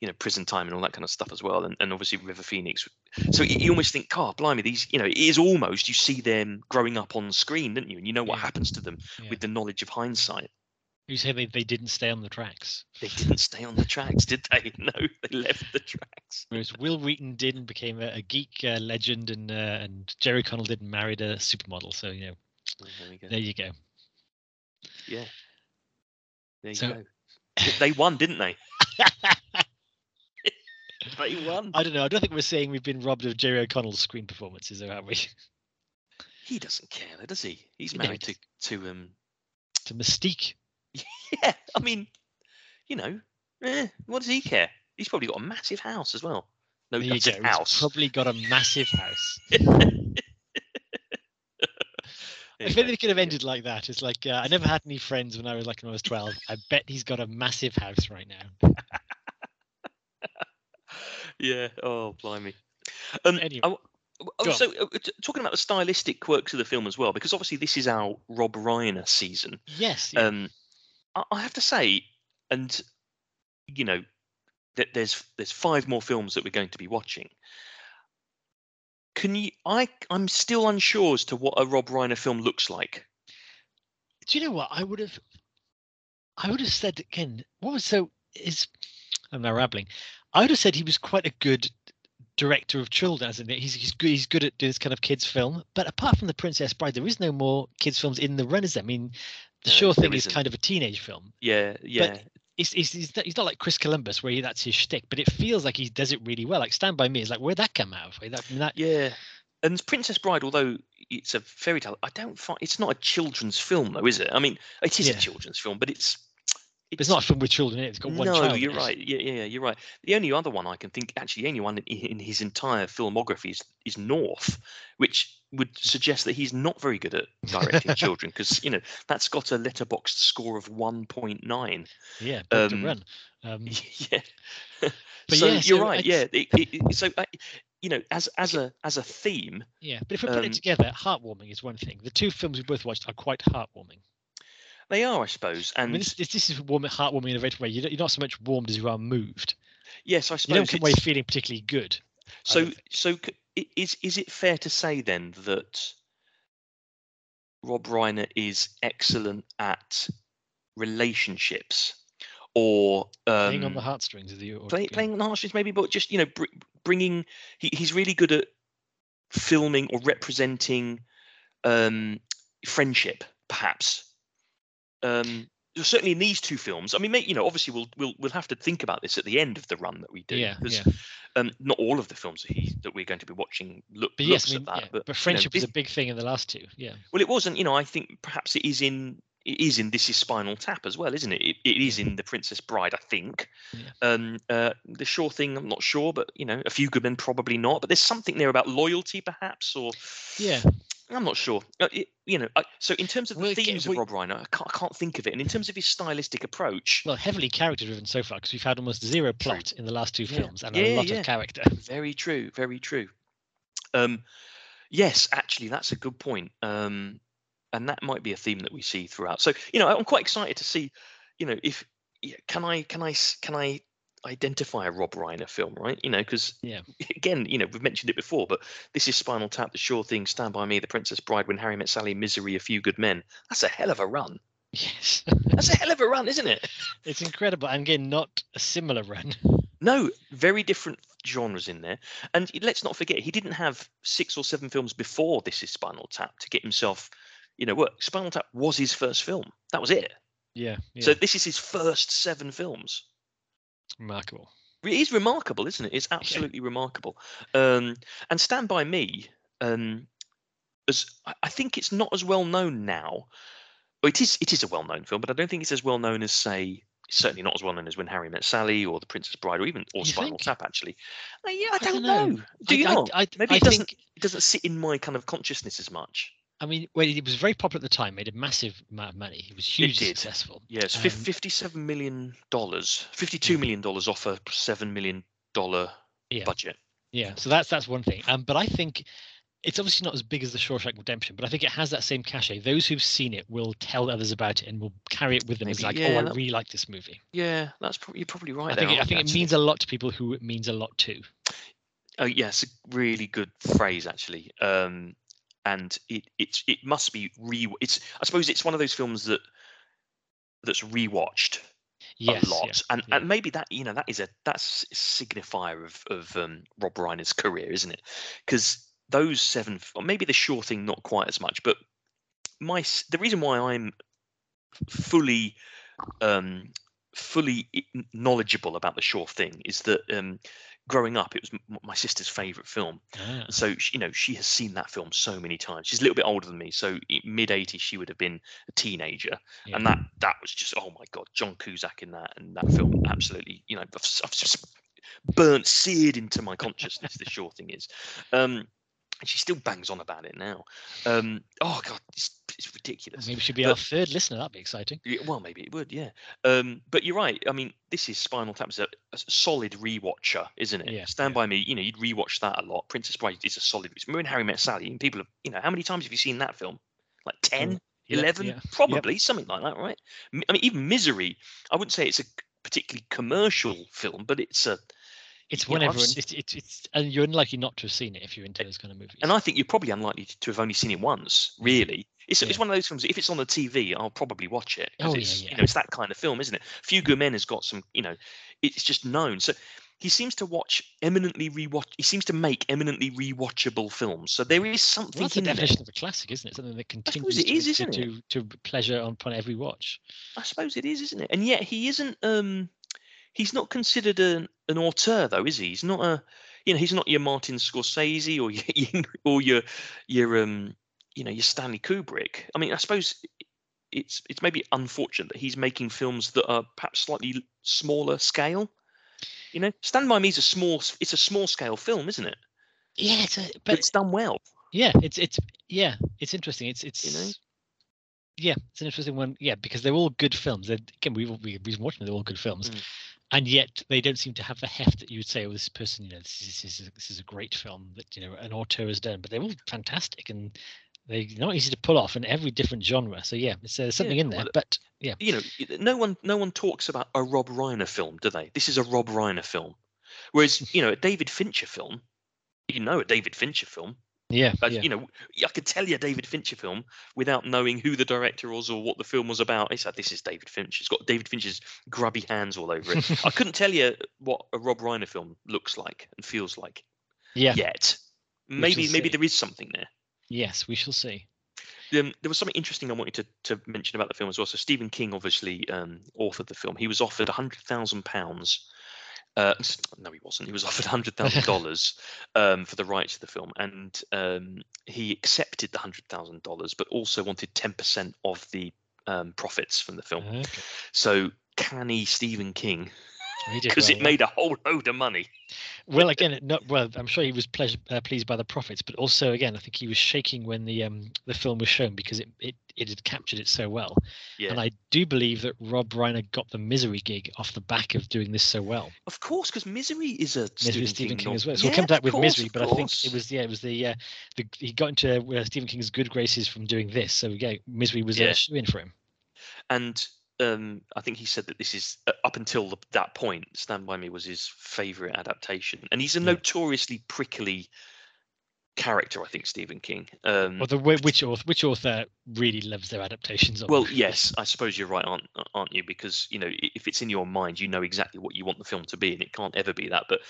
[SPEAKER 1] you know prison time and all that kind of stuff as well, and, and obviously River Phoenix. So you, you almost think, "God, blimey, these you know, it is almost you see them growing up on screen, don't you? And you know what
[SPEAKER 2] Yeah.
[SPEAKER 1] happens to them
[SPEAKER 2] Yeah.
[SPEAKER 1] with the knowledge of hindsight."
[SPEAKER 2] You say they, they didn't stay on the tracks,
[SPEAKER 1] They didn't stay on the tracks, did they? No, they left the tracks.
[SPEAKER 2] whereas Wil Wheaton did and became a, a geek uh, legend, and uh, and Jerry O'Connell did and married a supermodel. So you know
[SPEAKER 1] Oh, there
[SPEAKER 2] there you go.
[SPEAKER 1] Yeah. There you go. They won, didn't they? They won.
[SPEAKER 2] I don't know. I don't think we're saying we've been robbed of Jerry O'Connell's screen performances, though, have we?
[SPEAKER 1] He doesn't care, though, does he? He's
[SPEAKER 2] He never
[SPEAKER 1] married to to um.
[SPEAKER 2] to Mystique.
[SPEAKER 1] Yeah, I mean, you know, eh, what does he care? He's probably got a massive house as well. No,
[SPEAKER 2] There you go.
[SPEAKER 1] a
[SPEAKER 2] He's
[SPEAKER 1] house.
[SPEAKER 2] probably got a massive house. If
[SPEAKER 1] you
[SPEAKER 2] only
[SPEAKER 1] go,
[SPEAKER 2] it could have ended like that. It's like uh, I never had any friends when I was like when I was twelve. I bet he's got a massive house right now.
[SPEAKER 1] Yeah. Oh, blimey. Um,
[SPEAKER 2] Anyway,
[SPEAKER 1] I w- oh, so uh, t- talking about the stylistic quirks of the film as well, because obviously this is our Rob Reiner season.
[SPEAKER 2] Yes. yeah.
[SPEAKER 1] um I, have to say and you know that there's there's five more films that we're going to be watching can you i i'm still unsure as to what a rob reiner film looks like
[SPEAKER 2] Do you know what I would have? I would have said again. What was so is? I'm now rambling. I would have said he was quite a good director of children. As in, it. he's he's good. He's good at doing this kind of kids film. But apart from the Princess Bride, there is no more kids films in the run. Is? I mean, The
[SPEAKER 1] Uh,
[SPEAKER 2] Sure
[SPEAKER 1] there
[SPEAKER 2] Thing is kind of a teenage film.
[SPEAKER 1] Yeah, yeah,
[SPEAKER 2] It's, it's, he's, not, he's not like Chris Columbus, where he, that's his shtick, but it feels like he does it really well. Like Stand By Me is like, where'd that come out of? That, I mean, that,
[SPEAKER 1] yeah. And Princess Bride, although it's a fairy tale, I don't find it's not a children's film though, is it? I mean, it is
[SPEAKER 2] Yeah.
[SPEAKER 1] a children's film, but it's
[SPEAKER 2] it's not a film with children in it. It's got one
[SPEAKER 1] no,
[SPEAKER 2] child. in
[SPEAKER 1] you're right. Yeah, yeah, yeah, you're right. The only other one I can think, actually, the only one in, in his entire filmography is, is North, which would suggest that he's not very good at directing children because you know that's got a Letterboxd score of 1.9.
[SPEAKER 2] Yeah, to
[SPEAKER 1] Um,
[SPEAKER 2] Run. Um,
[SPEAKER 1] yeah.
[SPEAKER 2] But
[SPEAKER 1] so
[SPEAKER 2] yeah,
[SPEAKER 1] you're
[SPEAKER 2] so
[SPEAKER 1] right.
[SPEAKER 2] I-
[SPEAKER 1] Yeah. It, it, so uh, you know, as as a as a theme,
[SPEAKER 2] yeah, but if we put
[SPEAKER 1] um,
[SPEAKER 2] it together, heartwarming is one thing. The two films we both watched are quite heartwarming.
[SPEAKER 1] they are, I suppose.
[SPEAKER 2] I
[SPEAKER 1] And
[SPEAKER 2] mean, this, this, is warm, heartwarming in a very way. You're, not- so much warmed as you are moved.
[SPEAKER 1] yes, I suppose You
[SPEAKER 2] don't come away feeling particularly good.
[SPEAKER 1] So, so is is it fair to say then that Rob Reiner is excellent at relationships, or um,
[SPEAKER 2] Playing on the heartstrings of the
[SPEAKER 1] play,
[SPEAKER 2] audience.
[SPEAKER 1] playing on the heartstrings maybe, but just you know br- bringing. He, he's really good at filming or representing um, friendship, perhaps. Um, certainly in these two films. I mean, you know, obviously we'll we'll we'll have to think about this at the end of the run that we do.
[SPEAKER 2] Yeah,
[SPEAKER 1] because
[SPEAKER 2] yeah.
[SPEAKER 1] Um, not all of the films that he that we're going to be watching look
[SPEAKER 2] But yes, I mean,
[SPEAKER 1] at that.
[SPEAKER 2] yeah,
[SPEAKER 1] but
[SPEAKER 2] but,
[SPEAKER 1] you know,
[SPEAKER 2] friendship was a big thing in the last two. Yeah.
[SPEAKER 1] well, it wasn't. You know, I think perhaps it is in it is in this is Spinal Tap as well, isn't it? It, it is in the Princess Bride, I think.
[SPEAKER 2] Yeah.
[SPEAKER 1] Um, uh, the Sure Thing, I'm not sure, but you know, a few good men probably not. But there's something there about loyalty, perhaps, or
[SPEAKER 2] Yeah.
[SPEAKER 1] I'm not sure. Uh, it- you know, I, so in terms of the themes
[SPEAKER 2] we-
[SPEAKER 1] of Rob Reiner, I can't, I can't think of it. And in terms of his stylistic approach,
[SPEAKER 2] Well, heavily character driven so far because we've had almost zero plot in the last two
[SPEAKER 1] Yeah.
[SPEAKER 2] films and
[SPEAKER 1] Yeah,
[SPEAKER 2] a lot
[SPEAKER 1] yeah.
[SPEAKER 2] of character.
[SPEAKER 1] Very true. Very true. Um, yes, actually, that's a good point. Um, and that might be a theme that we see throughout. So, you know, I'm quite excited to see, you know, if can I can I can I identify a Rob Reiner film, right? You know, because
[SPEAKER 2] Yeah.
[SPEAKER 1] again, you know, we've mentioned it before, but this is Spinal Tap, The Sure Thing, Stand by Me, The Princess Bride, When Harry Met Sally, Misery, A Few Good Men. That's a hell of a run.
[SPEAKER 2] Yes.
[SPEAKER 1] That's a hell of a run, isn't it?
[SPEAKER 2] it's incredible. And again, not a similar run.
[SPEAKER 1] No, very different genres in there. And let's not forget, he didn't have six or seven films before This Is Spinal Tap to get himself, you know, work. Spinal Tap was his first film. That was it.
[SPEAKER 2] Yeah. yeah.
[SPEAKER 1] So this is his first seven films.
[SPEAKER 2] remarkable.
[SPEAKER 1] It is remarkable, isn't it? It's absolutely remarkable. Um, and Stand By Me, um, as I think it's not as well known now. Well, it is. It is a well-known film, but I don't think it's as well known as, say, certainly not as well known as When Harry Met Sally or The Princess Bride or even or
[SPEAKER 2] You
[SPEAKER 1] Spinal
[SPEAKER 2] think?
[SPEAKER 1] Tap. Actually, Uh, yeah, I,
[SPEAKER 2] I
[SPEAKER 1] don't
[SPEAKER 2] dunno.
[SPEAKER 1] know. Do
[SPEAKER 2] I-
[SPEAKER 1] you
[SPEAKER 2] I-
[SPEAKER 1] not? Maybe it doesn't.
[SPEAKER 2] think,
[SPEAKER 1] It doesn't sit in my kind of consciousness as much.
[SPEAKER 2] I mean, well, it was very popular at the time, made a massive amount of money. It was hugely successful.
[SPEAKER 1] Yes,
[SPEAKER 2] Um,
[SPEAKER 1] fifty-seven million dollars, fifty-two million dollars off a seven million dollar
[SPEAKER 2] Yeah.
[SPEAKER 1] budget.
[SPEAKER 2] Yeah, so that's that's one thing. Um, but I think it's obviously not as big as the Shawshank Redemption, but I think it has that same cachet. Those who've seen it will tell others about it and will carry it with them. It's like, oh,
[SPEAKER 1] yeah,
[SPEAKER 2] I
[SPEAKER 1] that-
[SPEAKER 2] really like this movie.
[SPEAKER 1] Yeah, that's pro- you're probably right.
[SPEAKER 2] I
[SPEAKER 1] there,
[SPEAKER 2] think it, I think it means a lot to people who it means a lot to.
[SPEAKER 1] Oh yes, a really good phrase actually. Um, and it it's it must be re. It's I suppose it's one of those films that that's rewatched
[SPEAKER 2] Yes,
[SPEAKER 1] a lot,
[SPEAKER 2] yeah,
[SPEAKER 1] and
[SPEAKER 2] yeah.
[SPEAKER 1] and maybe that you know that is a that's a signifier of of um, Rob Reiner's career, isn't it? Because those seven, or maybe the Sure Thing not quite as much, but my the reason why I'm fully um fully knowledgeable about the Sure Thing is that um growing up it was m- my sister's favorite film.
[SPEAKER 2] Ah,
[SPEAKER 1] so sh- you know she has seen that film so many times. She's a little bit older than me so mid 80s she would have been a teenager.
[SPEAKER 2] Yeah.
[SPEAKER 1] and that that was just oh my god john cusack in that and that film absolutely you know I've, I've just burnt seared into my consciousness the sure thing is. Um and she still bangs on about it now um oh god it's, it's ridiculous
[SPEAKER 2] Maybe she'd be
[SPEAKER 1] but-
[SPEAKER 2] our third listener. That'd be exciting.
[SPEAKER 1] yeah, well, maybe it would, yeah. Um, but you're right. I mean, this is Spinal Tap is a, a solid rewatcher, isn't it?
[SPEAKER 2] Yeah,
[SPEAKER 1] Stand
[SPEAKER 2] yeah.
[SPEAKER 1] by Me, you know, you'd rewatch that a lot. Princess Bride is a solid. Remember when Harry Met Sally? And people have, you know, how many times have you seen that film? Like 10,
[SPEAKER 2] Yep,
[SPEAKER 1] 11,
[SPEAKER 2] yeah.
[SPEAKER 1] probably something like that, right? i mean, even Misery. I wouldn't say it's a particularly commercial film, but it's a.
[SPEAKER 2] It's when
[SPEAKER 1] I've
[SPEAKER 2] everyone. It's, it's it's and you're unlikely not to have seen it if you're into those kind of movies.
[SPEAKER 1] And I think you're probably unlikely to have only seen it once, really. It's, it's one of those films. If it's on the TV, I'll probably watch it.
[SPEAKER 2] Oh, yeah,
[SPEAKER 1] it's,
[SPEAKER 2] yeah.
[SPEAKER 1] You know, it's that kind of film, isn't it? Few Good Men has got some. You know, it's just known. So he seems to watch eminently rewatch. He seems to make eminently rewatchable films. So there is something
[SPEAKER 2] Well, that's the
[SPEAKER 1] in there.
[SPEAKER 2] definition of a classic, isn't it? Something that continues
[SPEAKER 1] it
[SPEAKER 2] to,
[SPEAKER 1] is,
[SPEAKER 2] to,
[SPEAKER 1] isn't
[SPEAKER 2] to, to pleasure on upon every watch.
[SPEAKER 1] I suppose it is, isn't it? And yet he isn't. Um, he's not considered an an auteur, though, is he? He's not a. You know, he's not your Martin Scorsese or your or your your um, you know, your Stanley Kubrick. I mean, I suppose it's it's maybe unfortunate that he's making films that are perhaps slightly smaller scale. You know, Stand by Me is a small. It's a small scale film, isn't it?
[SPEAKER 2] Yeah, it's a,
[SPEAKER 1] But
[SPEAKER 2] but
[SPEAKER 1] it's done well.
[SPEAKER 2] yeah, it's it's yeah, it's interesting. It's it's you
[SPEAKER 1] know?
[SPEAKER 2] yeah, it's an interesting one. Yeah, because they're all good films. They're, again, we've we've been watching them, they're all good films,
[SPEAKER 1] Mm.
[SPEAKER 2] And yet they don't seem to have the heft that you would say, "Oh, this person, you know, this is this is a, this is a great film that you know an auteur has done." But they're all fantastic and they're not easy to pull off in every different genre. So yeah, it's, uh, there's something in there.
[SPEAKER 1] well,
[SPEAKER 2] But yeah,
[SPEAKER 1] you know, no one no one talks about a Rob Reiner film, do they? This is a Rob Reiner film. Whereas, you know, a David Fincher film, you know a David Fincher film.
[SPEAKER 2] Yeah,
[SPEAKER 1] Uh,
[SPEAKER 2] yeah.
[SPEAKER 1] You know, I could tell you a David Fincher film without knowing who the director was or what the film was about. It's like this is David Fincher. It's got David Fincher's grubby hands all over it. I couldn't tell you what a Rob Reiner film looks like and feels like
[SPEAKER 2] yeah.
[SPEAKER 1] yet. Maybe maybe there is something there.
[SPEAKER 2] Yes, we shall see.
[SPEAKER 1] um, there was something interesting I wanted to, to mention about the film as well. So Stephen King obviously um, authored the film. He was offered a hundred thousand pounds. Uh, no, he wasn't. He was offered hundred thousand dollars um, for the rights to the film, and um, he accepted the hundred thousand dollars, but also wanted ten percent of the um, profits from the film.
[SPEAKER 2] Okay.
[SPEAKER 1] So canny Stephen King, because
[SPEAKER 2] well,
[SPEAKER 1] it made a whole load of money.
[SPEAKER 2] Well, again, not well. I'm sure he was pleasure, uh, pleased by the profits, but also again, I think he was shaking when the um the film was shown because it it, it had captured it so well.
[SPEAKER 1] Yeah,
[SPEAKER 2] And I do believe that Rob Reiner got the Misery gig off the back of doing this so well.
[SPEAKER 1] of course, because Misery is a
[SPEAKER 2] Misery
[SPEAKER 1] Stephen,
[SPEAKER 2] Stephen King
[SPEAKER 1] novel.
[SPEAKER 2] as well. So we'll
[SPEAKER 1] Yeah,
[SPEAKER 2] come to that with
[SPEAKER 1] course,
[SPEAKER 2] Misery, but I think it was yeah, it was the uh, the he got into uh, Stephen King's good graces from doing this. So yeah, Misery was
[SPEAKER 1] Yeah.
[SPEAKER 2] a shoe in for him.
[SPEAKER 1] and um, I think he said that this is uh, up until the, that point, Stand by Me was his favorite adaptation, and he's a
[SPEAKER 2] Yeah.
[SPEAKER 1] notoriously prickly character. I think Stephen King. Um,
[SPEAKER 2] Or the which author which author really loves their adaptations of
[SPEAKER 1] well, yes, I suppose you're right, aren't aren't you? Because you know, if it's in your mind, you know exactly what you want the film to be, and it can't ever be that. But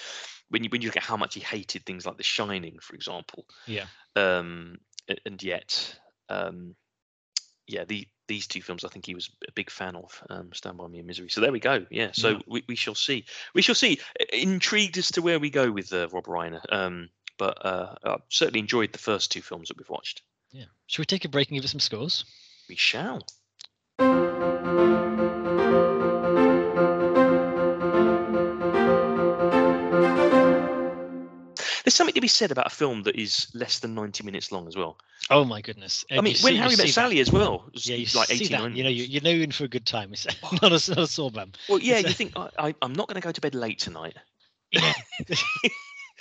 [SPEAKER 1] when you when you look at how much he hated things like The Shining, for example,
[SPEAKER 2] Yeah.
[SPEAKER 1] um, and yet, um, yeah, the these two films I think he was a big fan of, um, Stand by Me and Misery. So there we go. Yeah, so
[SPEAKER 2] Yeah.
[SPEAKER 1] we, we shall see. We shall see. Intrigued as to where we go with uh, Rob Reiner. Um, but uh, I certainly enjoyed the first two films that we've watched.
[SPEAKER 2] Yeah. Should we take a break and give it some scores?
[SPEAKER 1] We shall. There's something to be said about a film that is less than 90 minutes long as well.
[SPEAKER 2] Oh my goodness!
[SPEAKER 1] I mean, when Harry Met Sally as well,
[SPEAKER 2] Yeah, you
[SPEAKER 1] like 18
[SPEAKER 2] that. You know, you, you know you're in for a good time. It's not a, not a sore bum.
[SPEAKER 1] Well, yeah,
[SPEAKER 2] It's
[SPEAKER 1] you
[SPEAKER 2] a-
[SPEAKER 1] think I, I, I'm not going to go to bed late tonight.
[SPEAKER 2] Yeah.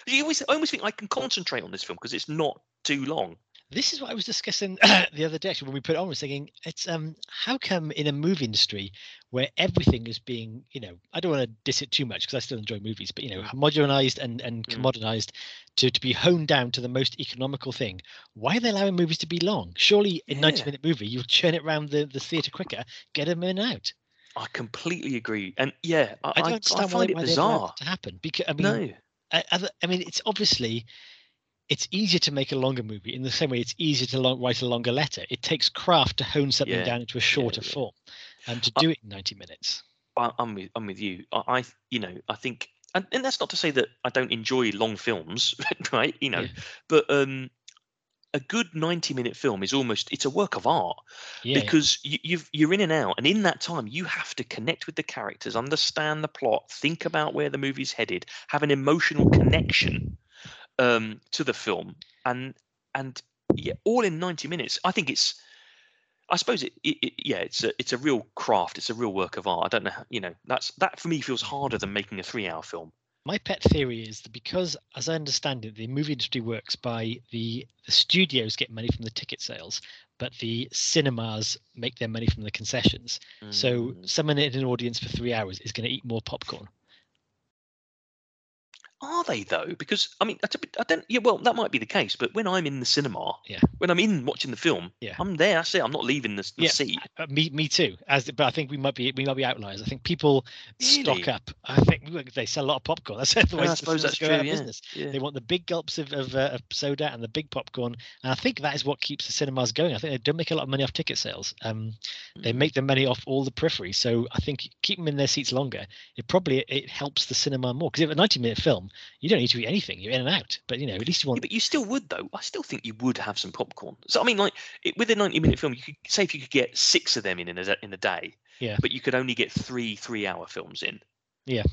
[SPEAKER 1] You always, I always think I can concentrate on this film because it's not too long.
[SPEAKER 2] This is what I was discussing the other day actually when we put it on. Was thinking it's um how come in a movie industry where everything is being you know I don't want to diss it too much because I still enjoy movies but you know modernized and and
[SPEAKER 1] Mm.
[SPEAKER 2] commoditized to to be honed down to the most economical thing. Why are they allowing movies to be long? Surely a ninety-minute movie you'll churn it around the the theater quicker, get them in and out.
[SPEAKER 1] I completely agree, and yeah, I,
[SPEAKER 2] I
[SPEAKER 1] I,
[SPEAKER 2] don't
[SPEAKER 1] I
[SPEAKER 2] understand why,
[SPEAKER 1] find
[SPEAKER 2] they-
[SPEAKER 1] it
[SPEAKER 2] why
[SPEAKER 1] bizarre.
[SPEAKER 2] to happen because I mean
[SPEAKER 1] No,
[SPEAKER 2] I, I, I mean, it's obviously it's easier to make a longer movie in the same way it's easier to long, write a longer letter. It takes craft to hone something
[SPEAKER 1] Yeah,
[SPEAKER 2] down into a shorter
[SPEAKER 1] yeah.
[SPEAKER 2] form, and to
[SPEAKER 1] I-
[SPEAKER 2] do it in ninety minutes.
[SPEAKER 1] I, I'm with, I'm with you. I, I, you know, I think, and, and that's not to say that I don't enjoy long films, right? You know,
[SPEAKER 2] Yeah.
[SPEAKER 1] but um, a good 90 minute film is almost it's a work of art
[SPEAKER 2] Yeah, yeah.
[SPEAKER 1] because you, you've you're in and out, and in that time you have to connect with the characters, understand the plot, think about where the movie's headed, have an emotional connection um, to the film, and and yeah, all in 90 minutes. I think it's. I suppose it, it, it- yeah, it's a it's a real craft. It's a real work of art. I don't know, how, you know, that's that for me feels harder than making a three-hour film.
[SPEAKER 2] My pet theory is that because, as I understand it, the movie industry works by the the studios get money from the ticket sales, but the cinemas make their money from the concessions. So
[SPEAKER 1] Mm.
[SPEAKER 2] someone in an audience for three hours is going to eat more popcorn.
[SPEAKER 1] Are they though? Because I mean, I don't- I don't. Yeah, well, that might be the case, but when I'm in the cinema,
[SPEAKER 2] Yeah.
[SPEAKER 1] when I'm in watching the film,
[SPEAKER 2] Yeah.
[SPEAKER 1] I'm there. I say I'm not leaving the, the
[SPEAKER 2] Yeah.
[SPEAKER 1] seat.
[SPEAKER 2] Uh, me, me too. As but I think we might be we might be outliers. I think people stock up. I think they sell a lot of popcorn. That's the way
[SPEAKER 1] I suppose that's
[SPEAKER 2] go
[SPEAKER 1] true. Yeah.
[SPEAKER 2] business.
[SPEAKER 1] yeah.
[SPEAKER 2] They want the big gulps of of, uh, of soda and the big popcorn, and I think that is what keeps the cinemas going. I think they don't make a lot of money off ticket sales. Um, they
[SPEAKER 1] Mm.
[SPEAKER 2] make the money off all the periphery. So I think keep them in their seats longer. It probably it helps the cinema more because if a ninety minute film, you don't need to eat anything. You're in and out. But you know, at least you
[SPEAKER 1] Yeah,
[SPEAKER 2] want.
[SPEAKER 1] but you still would though. I still think you would have some popcorn. So I mean, like it, with a ninety-minute film, you could say if you could get six of them in in a, in a day.
[SPEAKER 2] Yeah.
[SPEAKER 1] But you could only get three three-hour films in.
[SPEAKER 2] Yeah.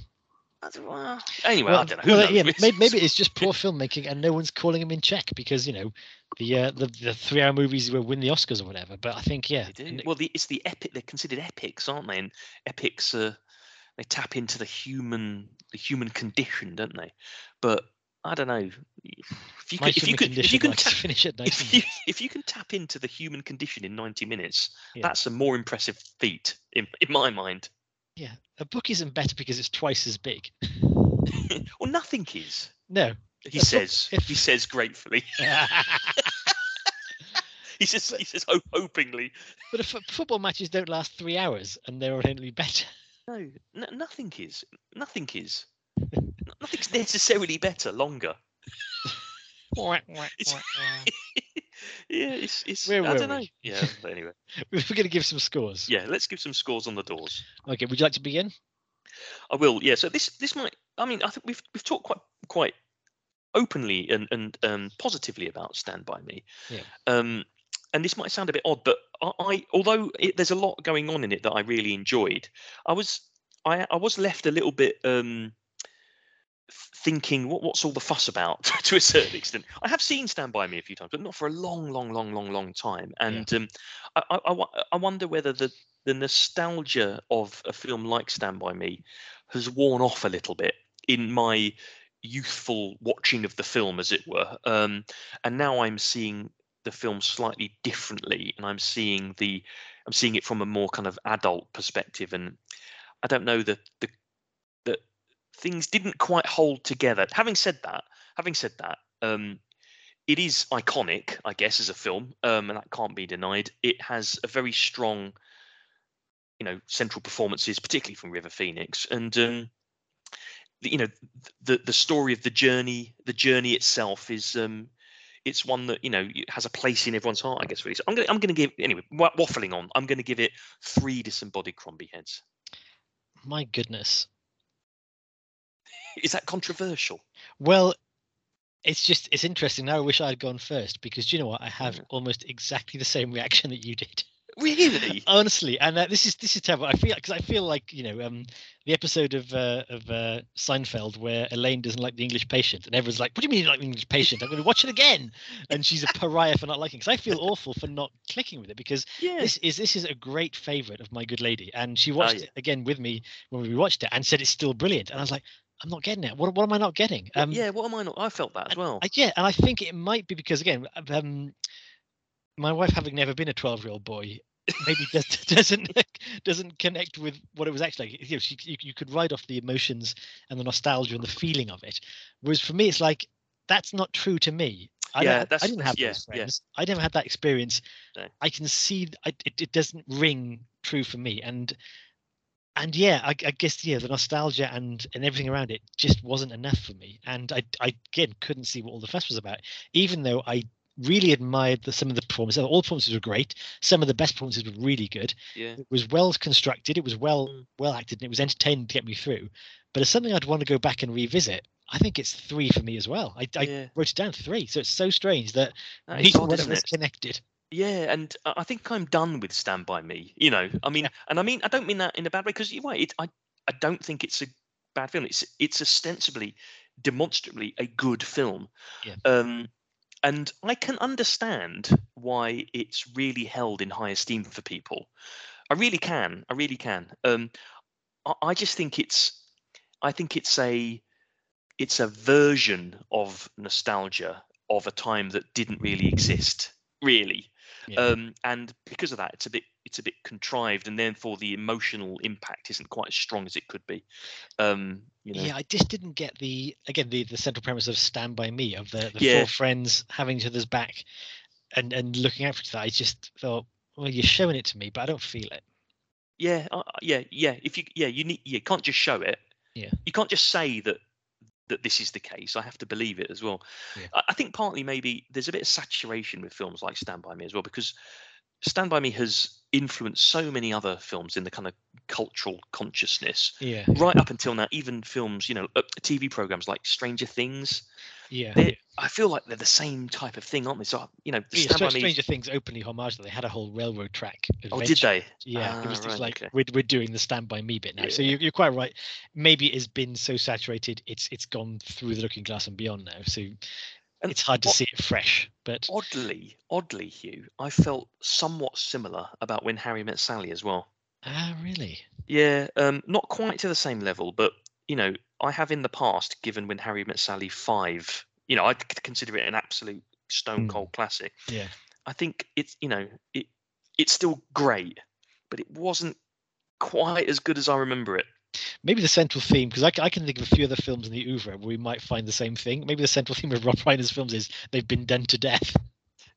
[SPEAKER 1] Well, anyway, I don't know. Who
[SPEAKER 2] well,
[SPEAKER 1] knows?
[SPEAKER 2] yeah, maybe, maybe it's just poor filmmaking and no one's calling them in check because you know the uh, the, the three hour movies will win the Oscars or whatever. But I think yeah,
[SPEAKER 1] They do.
[SPEAKER 2] and-
[SPEAKER 1] Well, the, it's the epic. They're considered epics, aren't they? And epics are they tap into the human the human condition, don't they? But I don't know. If you could, if you could, if you can
[SPEAKER 2] likes
[SPEAKER 1] tap,
[SPEAKER 2] finish at 90
[SPEAKER 1] if you if you can tap into the human condition in ninety minutes,
[SPEAKER 2] Yeah.
[SPEAKER 1] that's a more impressive feat in in my mind.
[SPEAKER 2] Yeah, a book isn't better because it's twice as big.
[SPEAKER 1] well, nothing is.
[SPEAKER 2] No.
[SPEAKER 1] He
[SPEAKER 2] book-
[SPEAKER 1] says.
[SPEAKER 2] if-
[SPEAKER 1] He says gratefully. He says. He says ho- hopingly.
[SPEAKER 2] but if football matches don't last three hours and they're inherently better.
[SPEAKER 1] No, nothing is. Nothing is. Nothing's necessarily better longer. It's- yeah, it's it's.
[SPEAKER 2] Where
[SPEAKER 1] I don't know. Yeah. But anyway,
[SPEAKER 2] We're going to give some scores.
[SPEAKER 1] yeah. Let's give some scores on the doors.
[SPEAKER 2] Okay, would you like to begin?
[SPEAKER 1] I will. Yeah. So this this might. I mean, I think we've we've talked quite quite openly and and um, positively about Stand by Me.
[SPEAKER 2] Yeah.
[SPEAKER 1] Um, and this might sound a bit odd, but I, I although it, there's a lot going on in it that I really enjoyed, I was I I was left a little bit um thinking what what's all the fuss about to a certain extent. I have seen Stand by Me a few times, but not for a long, long, long, long, long time. And um, I, I, I I wonder whether the the nostalgia of a film like Stand by Me has worn off a little bit in my youthful watching of the film, as it were. Um, and now I'm seeing the film slightly differently, and I'm seeing the I'm seeing it from a more kind of adult perspective. And I don't know that the that things didn't quite hold together. Having said that, having said that, um, it is iconic, I guess, as a film, um, and that can't be denied. It has a very strong, you know, central performances, particularly from River Phoenix, and um, you know, the the story of the journey, the journey itself is. Um, it's one that you know has a place in everyone's heart, I guess. Really, so I'm gonna I'm gonna give anyway. wa- Waffling on, I'm gonna give it three disembodied Crombie heads.
[SPEAKER 2] My goodness.
[SPEAKER 1] Is that controversial?
[SPEAKER 2] Well, it's just it's interesting. Now I wish I had gone first because do you know what? I have
[SPEAKER 1] Yeah.
[SPEAKER 2] almost exactly the same reaction that you did.
[SPEAKER 1] Really?
[SPEAKER 2] Honestly, and uh, this is this is terrible. I feel because I feel like you know um, the episode of uh, of uh, Seinfeld where Elaine doesn't like the English patient, and everyone's like, "What do you mean you don't like the English patient? I'm going to watch it again." And she's a pariah for not liking. Because I feel awful for not clicking with it because
[SPEAKER 1] yeah.
[SPEAKER 2] this is this is a great favorite of my good lady, and she watched
[SPEAKER 1] yeah.
[SPEAKER 2] it again with me when we watched it and said it's still brilliant. And I was like, I'm not getting it. What what am I not getting? Um,
[SPEAKER 1] yeah. What am I not? I felt that as well.
[SPEAKER 2] I, yeah, and I think it might be because again, um, my wife having never been a twelve-year-old boy, maybe does, doesn't doesn't connect with what it was actually like. You, know, she, you you could ride off the emotions and the nostalgia and the feeling of it, whereas for me, it's like that's not true to me. I
[SPEAKER 1] Yeah,
[SPEAKER 2] I didn't have
[SPEAKER 1] yeah,
[SPEAKER 2] those
[SPEAKER 1] yeah.
[SPEAKER 2] friends. I never had that experience.
[SPEAKER 1] No.
[SPEAKER 2] I can see I, it, it doesn't ring true for me, and and yeah, I, I guess yeah, the nostalgia and and everything around it just wasn't enough for me, and I I again couldn't see what all the fuss was about, even though I really admired the, some of the performances. All the performances were great. Some of the best performances were really good.
[SPEAKER 1] Yeah.
[SPEAKER 2] It was well constructed. It was well well acted, and it was entertaining to get me through. But it's something I'd want to go back and revisit. I think it's three for me as well. I, I
[SPEAKER 1] yeah.
[SPEAKER 2] wrote it down three, so it's so strange that
[SPEAKER 1] That is
[SPEAKER 2] neither
[SPEAKER 1] odd,
[SPEAKER 2] one
[SPEAKER 1] isn't
[SPEAKER 2] of us
[SPEAKER 1] it?
[SPEAKER 2] connected.
[SPEAKER 1] Yeah, and I I think I'm done with Stand by Me. You know, I mean,
[SPEAKER 2] Yeah.
[SPEAKER 1] and I mean, I don't mean that in a bad way because you're right. It, I I don't think it's a bad film. It's it's ostensibly, demonstrably a good film.
[SPEAKER 2] Yeah.
[SPEAKER 1] Um, and I can understand why it's really held in high esteem for people. I really can. I really can. Um, I, I just think it's, I think it's a, it's a version of nostalgia of a time that didn't really exist. Really
[SPEAKER 2] Yeah.
[SPEAKER 1] um, and because of that, it's a bit it's a bit contrived, and therefore the emotional impact isn't quite as strong as it could be. Um, you know.
[SPEAKER 2] Yeah, I just didn't get the again the the central premise of Stand by Me of the, the
[SPEAKER 1] Yeah.
[SPEAKER 2] four friends having each other's back and and looking out for each other. I just thought, well, you're showing it to me, but I don't feel it.
[SPEAKER 1] Yeah, uh, yeah, yeah. If you yeah, you need you can't just show it.
[SPEAKER 2] Yeah.
[SPEAKER 1] You can't just say that that this is the case. I have to believe it as well.
[SPEAKER 2] Yeah.
[SPEAKER 1] I think partly maybe there's a bit of saturation with films like Stand by Me as well because Stand by Me has influenced so many other films in the kind of cultural consciousness
[SPEAKER 2] Yeah,
[SPEAKER 1] right up until now. Even films, you know, uh, TV programs like Stranger Things.
[SPEAKER 2] yeah.
[SPEAKER 1] They're, I feel like they're the same type of thing, aren't they? So you know,
[SPEAKER 2] Yeah,
[SPEAKER 1] Stand
[SPEAKER 2] Stra-
[SPEAKER 1] Me.
[SPEAKER 2] Stranger Things openly homage that they had a whole railroad track.
[SPEAKER 1] Oh, did they?
[SPEAKER 2] Yeah, it was
[SPEAKER 1] Ah, right,
[SPEAKER 2] like
[SPEAKER 1] okay.
[SPEAKER 2] we're we're doing the Stand by Me bit now. So
[SPEAKER 1] Yeah.
[SPEAKER 2] you're, you're quite right. Maybe it's been so saturated, it's it's gone through the looking glass and beyond now. So
[SPEAKER 1] And
[SPEAKER 2] it's hard to
[SPEAKER 1] what-
[SPEAKER 2] see it fresh. But
[SPEAKER 1] Oddly, oddly, Hugh, I felt somewhat similar about when Harry met Sally as well.
[SPEAKER 2] ah, really?
[SPEAKER 1] Yeah, um, not quite to the same level, but you know, I have in the past given when Harry met Sally five. You know, I consider it an absolute stone
[SPEAKER 2] Hmm.
[SPEAKER 1] cold classic.
[SPEAKER 2] Yeah.
[SPEAKER 1] I think it's you know it it's still great, but it wasn't quite as good as I remember it.
[SPEAKER 2] Maybe the central theme, because I can think of a few other films in the oeuvre where we might find the same thing. Maybe the central theme of Rob Reiner's films is they've been done to death,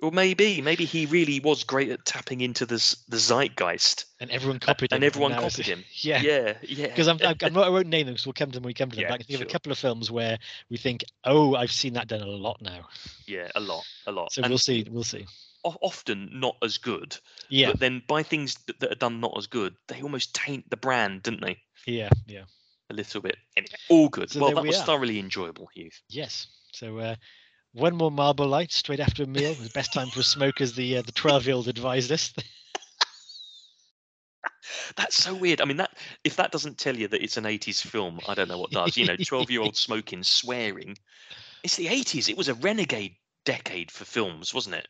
[SPEAKER 1] Or maybe, maybe he really was great at tapping into the z- the zeitgeist,
[SPEAKER 2] and everyone copied him.
[SPEAKER 1] and everyone copied him.
[SPEAKER 2] Yeah.
[SPEAKER 1] Yeah, yeah.
[SPEAKER 2] Because I'm, I'm, I'm not, I won't name them, because we'll come to them when we come to them.
[SPEAKER 1] Yeah,
[SPEAKER 2] but I can think of a couple of films where we think, oh, I've seen that done a lot now.
[SPEAKER 1] yeah, a lot, a lot.
[SPEAKER 2] So
[SPEAKER 1] And
[SPEAKER 2] we'll see. We'll see.
[SPEAKER 1] Often not as good.
[SPEAKER 2] Yeah,
[SPEAKER 1] But then by things that, that are done not as good, they almost taint the brand, didn't they?
[SPEAKER 2] yeah, yeah.
[SPEAKER 1] A little bit. Anyway, all good.
[SPEAKER 2] So
[SPEAKER 1] well, that
[SPEAKER 2] we
[SPEAKER 1] was
[SPEAKER 2] are.
[SPEAKER 1] thoroughly enjoyable, Hugh.
[SPEAKER 2] Yes. So uh, one more marble Light straight after a meal. The best time for a smoke, as the uh, the twelve year old advised us.
[SPEAKER 1] That's so weird. I mean, that if that doesn't tell you that it's an 80s film, I don't know what does. You know, 12 year old smoking, swearing. It's the 80s. It was a renegade decade for films, wasn't it?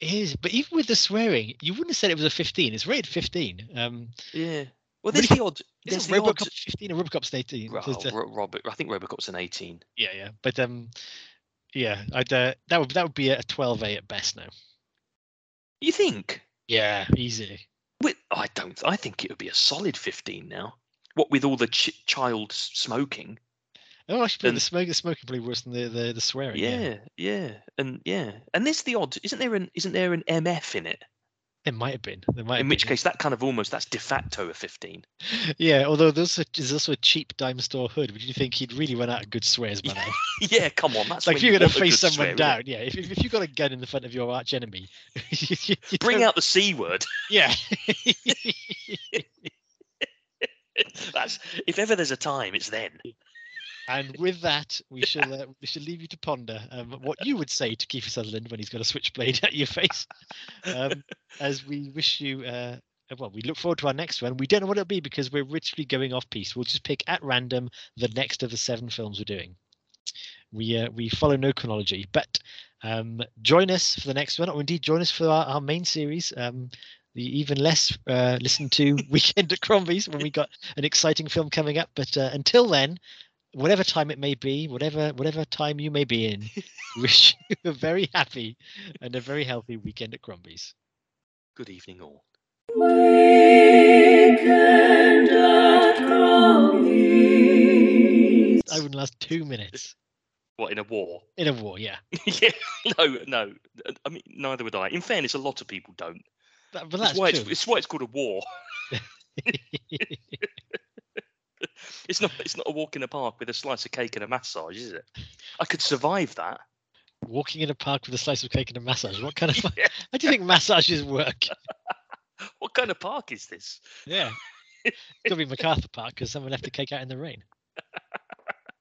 [SPEAKER 2] It is, but even with the swearing, you wouldn't have said it was a fifteen. It's rated fifteen. Um,
[SPEAKER 1] Yeah. Well, there's
[SPEAKER 2] Really?
[SPEAKER 1] the odd. There's the odd.
[SPEAKER 2] RoboCop fifteen or RoboCop's eighteen?
[SPEAKER 1] Well,
[SPEAKER 2] So it's, uh,
[SPEAKER 1] Robert, I think Robocop's an 18.
[SPEAKER 2] yeah, yeah. But um, yeah, I'd uh, that would that would be a twelve A at best now.
[SPEAKER 1] You think?
[SPEAKER 2] Yeah, easy.
[SPEAKER 1] With, I don't. I think it would be a solid 15 now. What with all the ch- child smoking?
[SPEAKER 2] Oh, actually, the
[SPEAKER 1] And-
[SPEAKER 2] smoke, the smoking probably worse than the the, the swearing.
[SPEAKER 1] Yeah, yeah, and yeah, and there's the odd. Isn't there an? Isn't there an MF in it?
[SPEAKER 2] it might have been. There might.
[SPEAKER 1] In which
[SPEAKER 2] been.
[SPEAKER 1] case, that kind of almost that's de facto a 15.
[SPEAKER 2] yeah. Although there's, a, there's also a cheap dime store hood. Would you think he'd really run out of good swears by now?
[SPEAKER 1] yeah, come on, that's
[SPEAKER 2] like if you're
[SPEAKER 1] you
[SPEAKER 2] going to face someone
[SPEAKER 1] swear,
[SPEAKER 2] down, yeah. If, if you've got a gun in the front of your arch enemy, you- you
[SPEAKER 1] Bring
[SPEAKER 2] don't-
[SPEAKER 1] out the c word.
[SPEAKER 2] yeah.
[SPEAKER 1] That's if ever there's a time, it's then.
[SPEAKER 2] And with that, we shall uh, we shall leave you to ponder um, what you would say to Kiefer Sutherland when he's got a switchblade at your face. Um, as we wish you. Uh, uh, well, we look forward to our next one. We don't know what it'll be because we're literally going off piece. We'll just pick at random the next of the seven films we're doing. We uh, we follow no chronology, but um, join us for the next one, or indeed join us for our, our main series. Um, the even less uh, listened to weekend at Crombie's when we got an exciting film coming up. But uh, until then, whatever time it may be, whatever whatever time you may be in, wish you a very happy and a very healthy weekend at Crombie's.
[SPEAKER 1] Good evening, all.
[SPEAKER 3] Weekend at Crombie's.
[SPEAKER 2] I wouldn't last two minutes
[SPEAKER 1] What in a war?
[SPEAKER 2] in a war. Yeah,
[SPEAKER 1] yeah, no, no. I mean, neither would I. In fairness, a lot of people don't.
[SPEAKER 2] That- but
[SPEAKER 1] That's
[SPEAKER 2] that's
[SPEAKER 1] why
[SPEAKER 2] true.
[SPEAKER 1] it's, it's why it's called a war. It's not. It's not a walk in the park with a slice of cake and a massage, is it? I could survive that.
[SPEAKER 2] Walking in a park with a slice of cake and a massage. What kind of?
[SPEAKER 1] Yeah.
[SPEAKER 2] How do you think massages work?
[SPEAKER 1] What kind of park is this?
[SPEAKER 2] Yeah, could be MacArthur Park because someone left the cake out in the rain.